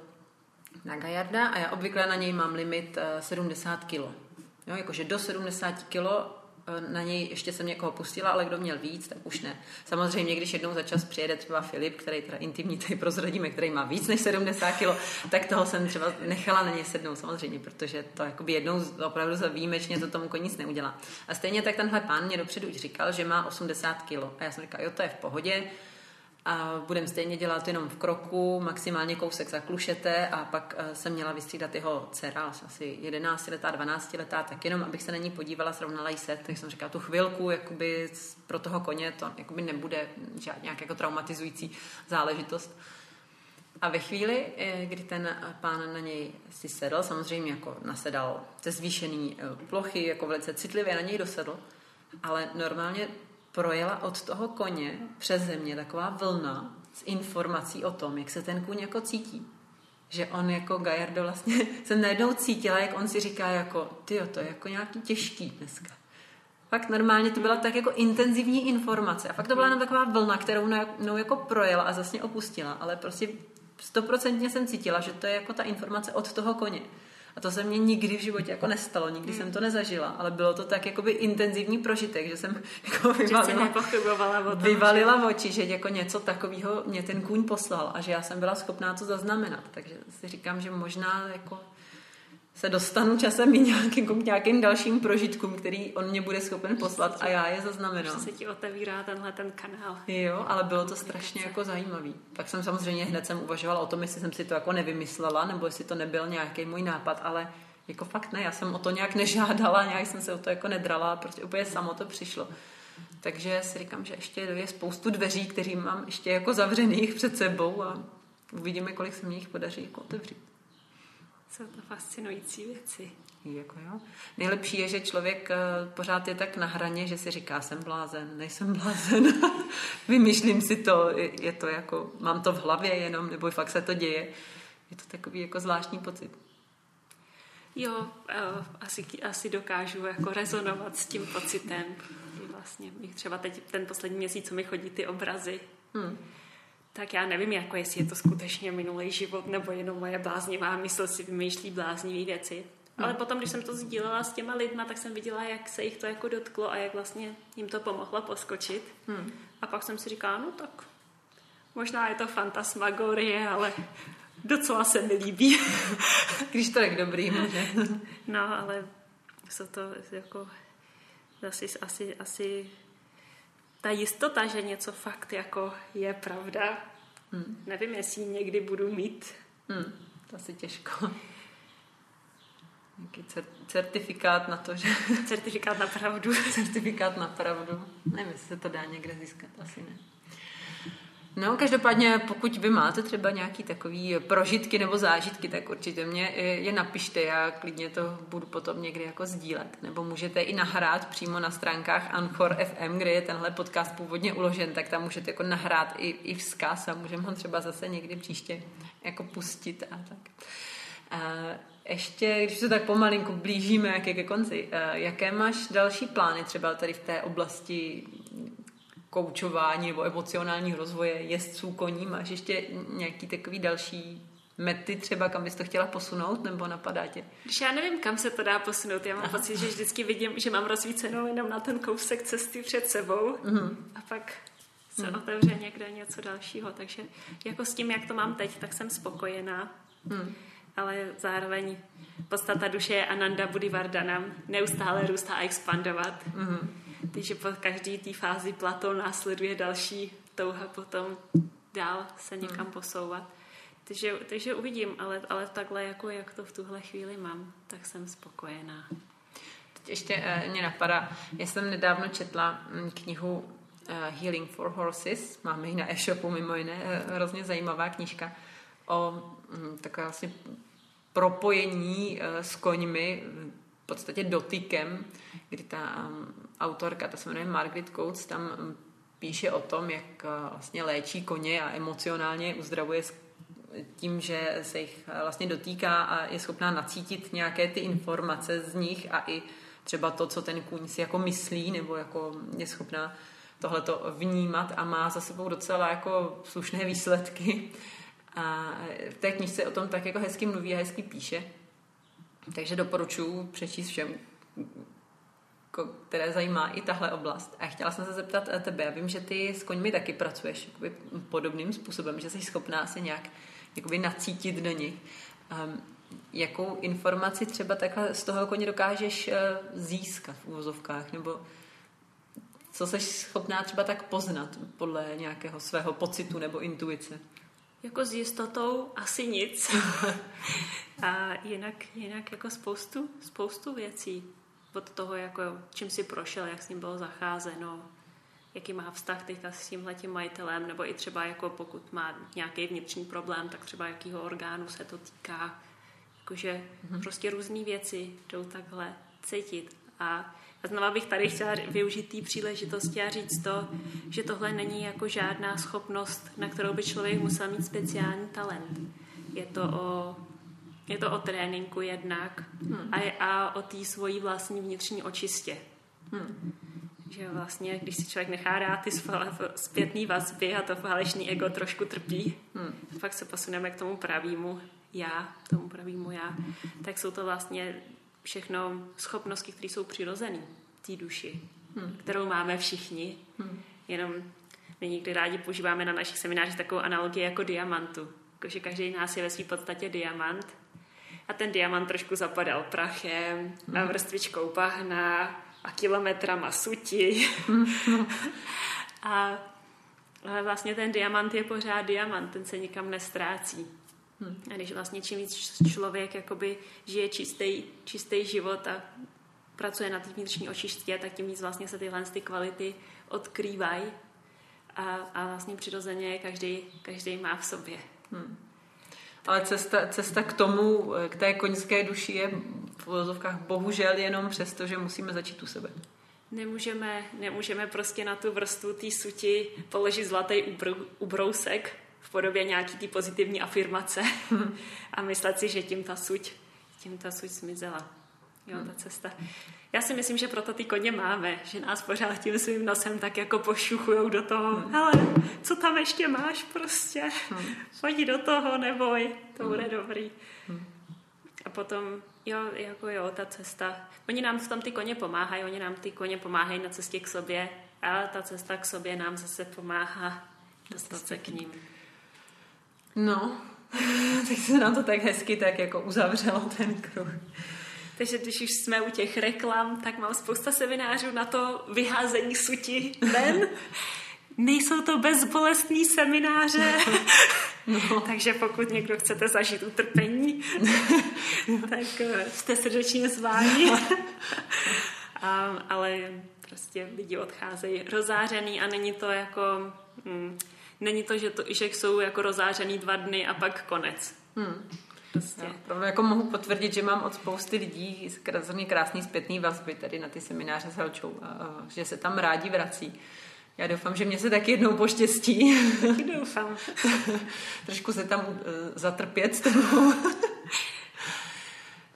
na Gajarda a já obvykle na něj mám limit 70 kg. Jo, jakože do 70 kg eh, na něj ještě jsem někoho pustila, ale kdo měl víc, tak už ne. Samozřejmě, když jednou za čas přijede třeba Filip, který teda intimní tady prozradíme, který má víc než 70 kg, tak toho jsem třeba nechala na něj sednout samozřejmě, protože to jakoby jednou opravdu za výjimečně to tomu koni nic neudělá. A stejně tak tenhle pán mě dopředu říkal, že má 80 kg. A já jsem říkala, jo, to je v pohodě, a budeme stejně dělat jenom v kroku, maximálně kousek zaklušete a pak eh, jsem měla vystřídat jeho dcera, asi 11 letá, 12 letá, tak jenom abych se na ní podívala, srovnala jí se, tak jsem říkala, tu chvilku jakoby pro toho koně to jakoby nebude žád, nějak jako traumatizující záležitost. A ve chvíli, eh, kdy ten pán na něj si sedl, samozřejmě jako nasedal ze zvýšený eh, plochy, jako velice citlivě na něj dosedl, ale normálně projela od toho koně přes země taková vlna s informací o tom, jak se ten kůň jako cítí. Že on jako Gajardo vlastně, [LAUGHS] jsem najednou cítila, jak on si říká jako, ty to je jako nějaký těžký dneska. Fakt normálně to byla tak jako intenzivní informace. A fakt to byla jenom taková vlna, kterou mnou jako projela a zase opustila. Ale prostě stoprocentně jsem cítila, že to je jako ta informace od toho koně. A to se mně nikdy v životě jako nestalo, nikdy jsem to nezažila, ale bylo to tak jakoby intenzivní prožitek, že jsem [LAUGHS] jako vyvalila, o tom, vyvalila že... oči, že jako něco takového mě ten kůň poslal a že já jsem byla schopná to zaznamenat. Takže si říkám, že možná jako se dostanu časem i nějakým, k nějakým dalším prožitkům, který on mě bude schopen poslat a já je zaznamenám. Se ti otevírá tenhle ten kanál. Jo, ale bylo to strašně jako zajímavý. Tak jsem samozřejmě hned jsem uvažovala o tom, jestli jsem si to jako nevymyslela, nebo jestli to nebyl nějaký můj nápad, ale jako fakt ne, já jsem o to nějak [LAUGHS] nežádala, nějak jsem se o to jako nedrala, prostě úplně samo to přišlo. Takže si říkám, že ještě je spoustu dveří, které mám ještě jako zavřených před sebou a uvidíme, kolik se mi jich podaří jako otevřít. Jsou to fascinující věci. Jako jo. Nejlepší je, že člověk eh, pořád je tak na hraně, že si říká, jsem blázen, nejsem blázen, [LAUGHS] vymýšlím si to, je to jako, mám to v hlavě jenom, nebo fakt se to děje. Je to takový jako zvláštní pocit. Jo, eh, asi, asi dokážu jako rezonovat s tím pocitem. Vlastně třeba teď ten poslední měsíc, co mi chodí ty obrazy, hmm tak já nevím, jako jestli je to skutečně minulý život, nebo jenom moje bláznivá mysl si vymýšlí bláznivé věci. Hmm. Ale potom, když jsem to sdílela s těma lidma, tak jsem viděla, jak se jich to jako dotklo a jak vlastně jim to pomohlo poskočit. Hmm. A pak jsem si říkala, no tak možná je to fantasmagorie, ale docela se mi líbí. [LAUGHS] když to je dobrý, může. no, ale jsou to jako asi, asi, asi ta jistota, že něco fakt jako je pravda, hmm. nevím, jestli někdy budu mít. Hmm. To asi těžko. Nějaký certifikát na to, že... Certifikát na pravdu. [LAUGHS] certifikát na pravdu. Nevím, jestli se to dá někde získat, asi ne. No, každopádně, pokud vy máte třeba nějaký takový prožitky nebo zážitky, tak určitě mě je napište, já klidně to budu potom někdy jako sdílet. Nebo můžete i nahrát přímo na stránkách Anchor FM, kde je tenhle podcast původně uložen, tak tam můžete jako nahrát i, i vzkaz a můžeme ho třeba zase někdy příště jako pustit a tak. A ještě, když se tak pomalinku blížíme jak ke konci, jaké máš další plány třeba tady v té oblasti koučování nebo emocionálního rozvoje jezdců koní? Máš ještě nějaký takový další mety třeba, kam bys to chtěla posunout, nebo napadá tě? Když já nevím, kam se to dá posunout, já mám Aha. pocit, že vždycky vidím, že mám rozvícenou jenom na ten kousek cesty před sebou mm-hmm. a pak se mm. otevře někde něco dalšího, takže jako s tím, jak to mám teď, tak jsem spokojená. Mm. Ale zároveň podstata duše je Ananda Buddhivardhanam, neustále růst a expandovat. Mm-hmm. Takže po každé té fázi plato následuje další touha potom dál se někam hmm. posouvat. Takže, takže uvidím, ale, ale takhle, jako jak to v tuhle chvíli mám, tak jsem spokojená. Teď ještě uh, mě napadá, já jsem nedávno četla um, knihu uh, Healing for Horses, máme ji na e-shopu mimo jiné, uh, hrozně zajímavá knížka o um, takové vlastně propojení uh, s koňmi, v podstatě dotykem, kdy ta um, autorka, ta se jmenuje Margaret Coates, tam um, píše o tom, jak uh, vlastně léčí koně a emocionálně uzdravuje tím, že se jich uh, vlastně dotýká a je schopná nacítit nějaké ty informace z nich a i třeba to, co ten kůň si jako myslí, nebo jako je schopná tohleto vnímat a má za sebou docela jako slušné výsledky. A v té knižce o tom tak jako hezky mluví a hezky píše. Takže doporučuji přečíst všem, které zajímá i tahle oblast. A chtěla jsem se zeptat eh, tebe, já vím, že ty s koňmi taky pracuješ jakoby, podobným způsobem, že jsi schopná se nějak jakoby, nacítit do nich. Um, jakou informaci třeba takhle z toho koně dokážeš uh, získat v úvozovkách, nebo co jsi schopná třeba tak poznat podle nějakého svého pocitu nebo intuice? Jako s jistotou asi nic. [LAUGHS] A jinak, jinak jako spoustu, spoustu věcí od toho, jako čím si prošel, jak s ním bylo zacházeno, jaký má vztah teďka s tímhletím majitelem, nebo i třeba jako pokud má nějaký vnitřní problém, tak třeba jakýho orgánu se to týká. Jakože mm-hmm. prostě různé věci jdou takhle cítit. A a znova bych tady chtěla využít té příležitosti a říct to, že tohle není jako žádná schopnost, na kterou by člověk musel mít speciální talent. Je to o je to o tréninku jednak hmm. a, je, a o té svojí vlastní vnitřní očistě. Hmm. Že vlastně, když si člověk nechá rád ty zpětné vazby a to falešný ego trošku trpí, hmm. pak se posuneme k tomu pravému já, tomu pravému já, tak jsou to vlastně všechno schopnosti, které jsou přirozené té duši, hmm. kterou máme všichni. Hmm. Jenom my někdy rádi používáme na našich seminářích takovou analogii jako diamantu. Jako, že každý nás je ve své podstatě diamant a ten diamant trošku zapadal prachem a vrstvičkou bahna a kilometrama suti. [LAUGHS] a ale vlastně ten diamant je pořád diamant, ten se nikam nestrácí. Hmm. A když vlastně čím víc člověk jakoby žije čistý, čistý život a pracuje na té vnitřní očiště, tak tím víc vlastně se tyhle ty kvality odkrývají a, a vlastně přirozeně každý, každý má v sobě. Hmm. Ale cesta, cesta k tomu, k té koňské duši je v vozovkách bohužel jenom přesto, že musíme začít u sebe. Nemůžeme, nemůžeme prostě na tu vrstvu té suti položit zlatý ubrousek v podobě nějaký té pozitivní afirmace [LAUGHS] a myslet si, že tím ta suť, tím ta suť zmizela. Jo, ta cesta. Já si myslím, že proto ty koně máme, že nás pořád tím svým nosem tak jako pošuchujou do toho, hmm. hele, co tam ještě máš prostě, hmm. pojď do toho, neboj, to bude hmm. dobrý. Hmm. A potom, jo, jako jo, ta cesta, oni nám v tom ty koně pomáhají, oni nám ty koně pomáhají na cestě k sobě, ale ta cesta k sobě nám zase pomáhá dostat se k ním. No, [LAUGHS] tak se nám to tak hezky tak jako uzavřelo ten kruh. Takže když už jsme u těch reklam, tak mám spousta seminářů na to vyházení suti ven. [LAUGHS] Nejsou to bezbolestní semináře, [LAUGHS] no. takže pokud někdo chcete zažít utrpení, [LAUGHS] tak eh, jste srdečně zváni. A, ale prostě lidi odcházejí rozářený a není to jako... Hm, není to, že, to, že jsou jako rozářený dva dny a pak konec. Hmm. Prostě. Já, jako mohu potvrdit, že mám od spousty lidí krásný, krásný zpětný vazby tady na ty semináře s Helčou, že se tam rádi vrací. Já doufám, že mě se taky jednou poštěstí. Taky doufám. [LAUGHS] Trošku se tam uh, zatrpět s [LAUGHS] tebou.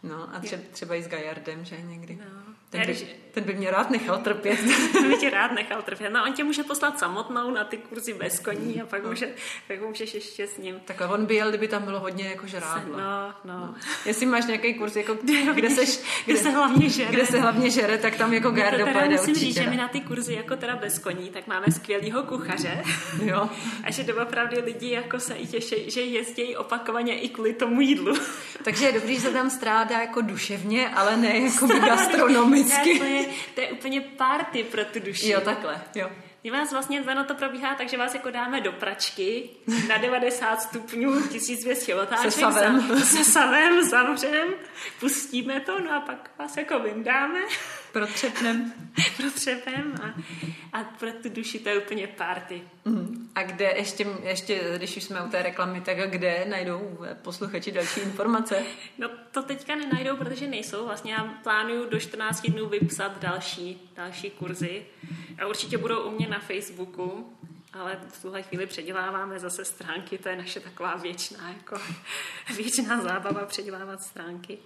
no a tře- třeba i s Gajardem, že někdy. No. Ten by, ten by mě rád nechal trpět. [LAUGHS] ten by tě rád nechal trpět. No on tě může poslat samotnou na ty kurzy bez koní a pak, no. může, pak můžeš ještě s ním. Tak a on by jel, kdyby tam bylo hodně jako žrádla. No, no. no. Jestli máš nějaký kurz, jako, kde, kde, seš, kde, kde, se hlavně žere. Kde se hlavně žere, tak tam jako Gardo pojede musím určitě. říct, že my na ty kurzy jako teda bez koní, tak máme skvělýho kuchaře. [LAUGHS] jo. A že doopravdy lidi jako se i těší, že jezdí opakovaně i kvůli tomu jídlu. Takže je dobrý, že se tam strádá jako duševně, ale ne [LAUGHS] jako gastronomii vždycky. to, je, to je úplně party pro tu duši. Jo, takhle, jo. My vás vlastně zano to probíhá tak, že vás jako dáme do pračky na 90 stupňů, 1200 otáček. Se savem. Za, se savem, zavřem, pustíme to, no a pak vás jako vyndáme. Protřepnem. [LAUGHS] Protřepem a, a pro tu duši to je úplně party. Mm. A kde ještě, ještě, když už jsme u té reklamy, tak kde najdou posluchači další informace? No to teďka nenajdou, protože nejsou. Vlastně já plánuju do 14 dnů vypsat další, další kurzy. A určitě budou u mě na Facebooku, ale v tuhle chvíli předěláváme zase stránky, to je naše taková věčná, jako, [LAUGHS] věčná zábava předělávat stránky.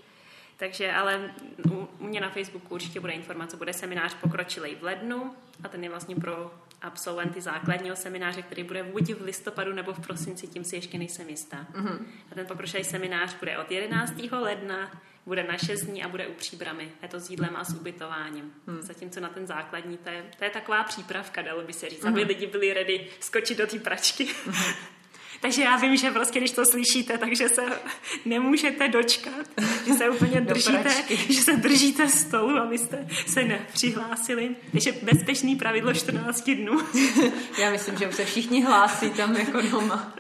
Takže ale u, u mě na Facebooku určitě bude informace, bude seminář pokročilej v lednu a ten je vlastně pro absolventy základního semináře, který bude buď v listopadu nebo v prosinci, tím si ještě nejsem jistá. Mm-hmm. A ten pokročilej seminář bude od 11. ledna, bude na 6 dní a bude u příbramy. Je to s jídlem a s ubytováním. Hmm. Zatímco na ten základní, to je, to je taková přípravka, dalo by se říct, mm-hmm. aby lidi byli ready skočit do té pračky. Mm-hmm. [LAUGHS] Takže já vím, že prostě, když to slyšíte, takže se nemůžete dočkat, že se úplně [LAUGHS] držíte, že se držíte stolu, abyste se nepřihlásili. Takže bezpečný pravidlo 14 dnů. [LAUGHS] já myslím, že už se všichni hlásí tam jako doma.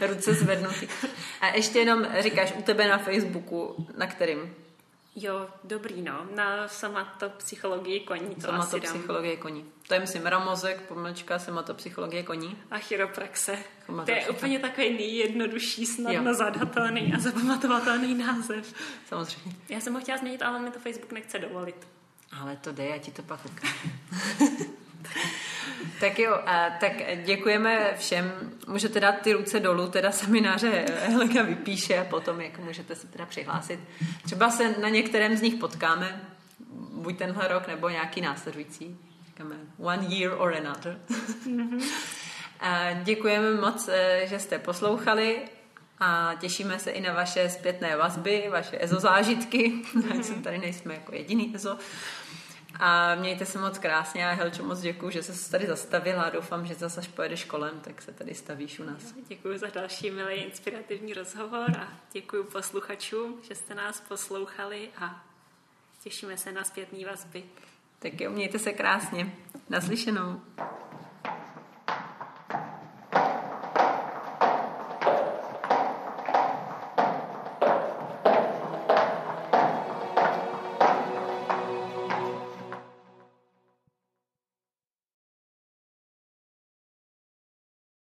Ruce zvednutý. A ještě jenom říkáš u tebe na Facebooku, na kterým? Jo, dobrý, no. Na somatopsychologii koní to Somatopsychologie koní. To je, myslím, ramozek, pomlčka, somatopsychologie koní. A chiropraxe. To je úplně takový nejjednodušší, snadno jo. zadatelný a zapamatovatelný název. Samozřejmě. Já jsem ho chtěla změnit, ale mi to Facebook nechce dovolit. Ale to dej, já ti to pak ukážu. [LAUGHS] tak jo, a tak děkujeme všem. Můžete dát ty ruce dolů, teda semináře Helena vypíše a potom jak můžete se teda přihlásit. Třeba se na některém z nich potkáme, buď tenhle rok, nebo nějaký následující. Říkáme one year or another. [LAUGHS] a děkujeme moc, eh, že jste poslouchali a těšíme se i na vaše zpětné vazby, vaše ezo zážitky, [LAUGHS] mm-hmm. tady nejsme jako jediný ezo. A mějte se moc krásně a Helčo moc děkuji, že jsi tady zastavila a doufám, že zase až pojedeš kolem, tak se tady stavíš u nás. Děkuji za další milý inspirativní rozhovor a děkuji posluchačům, že jste nás poslouchali a těšíme se na zpětný vazby. Tak jo, mějte se krásně. Naslyšenou.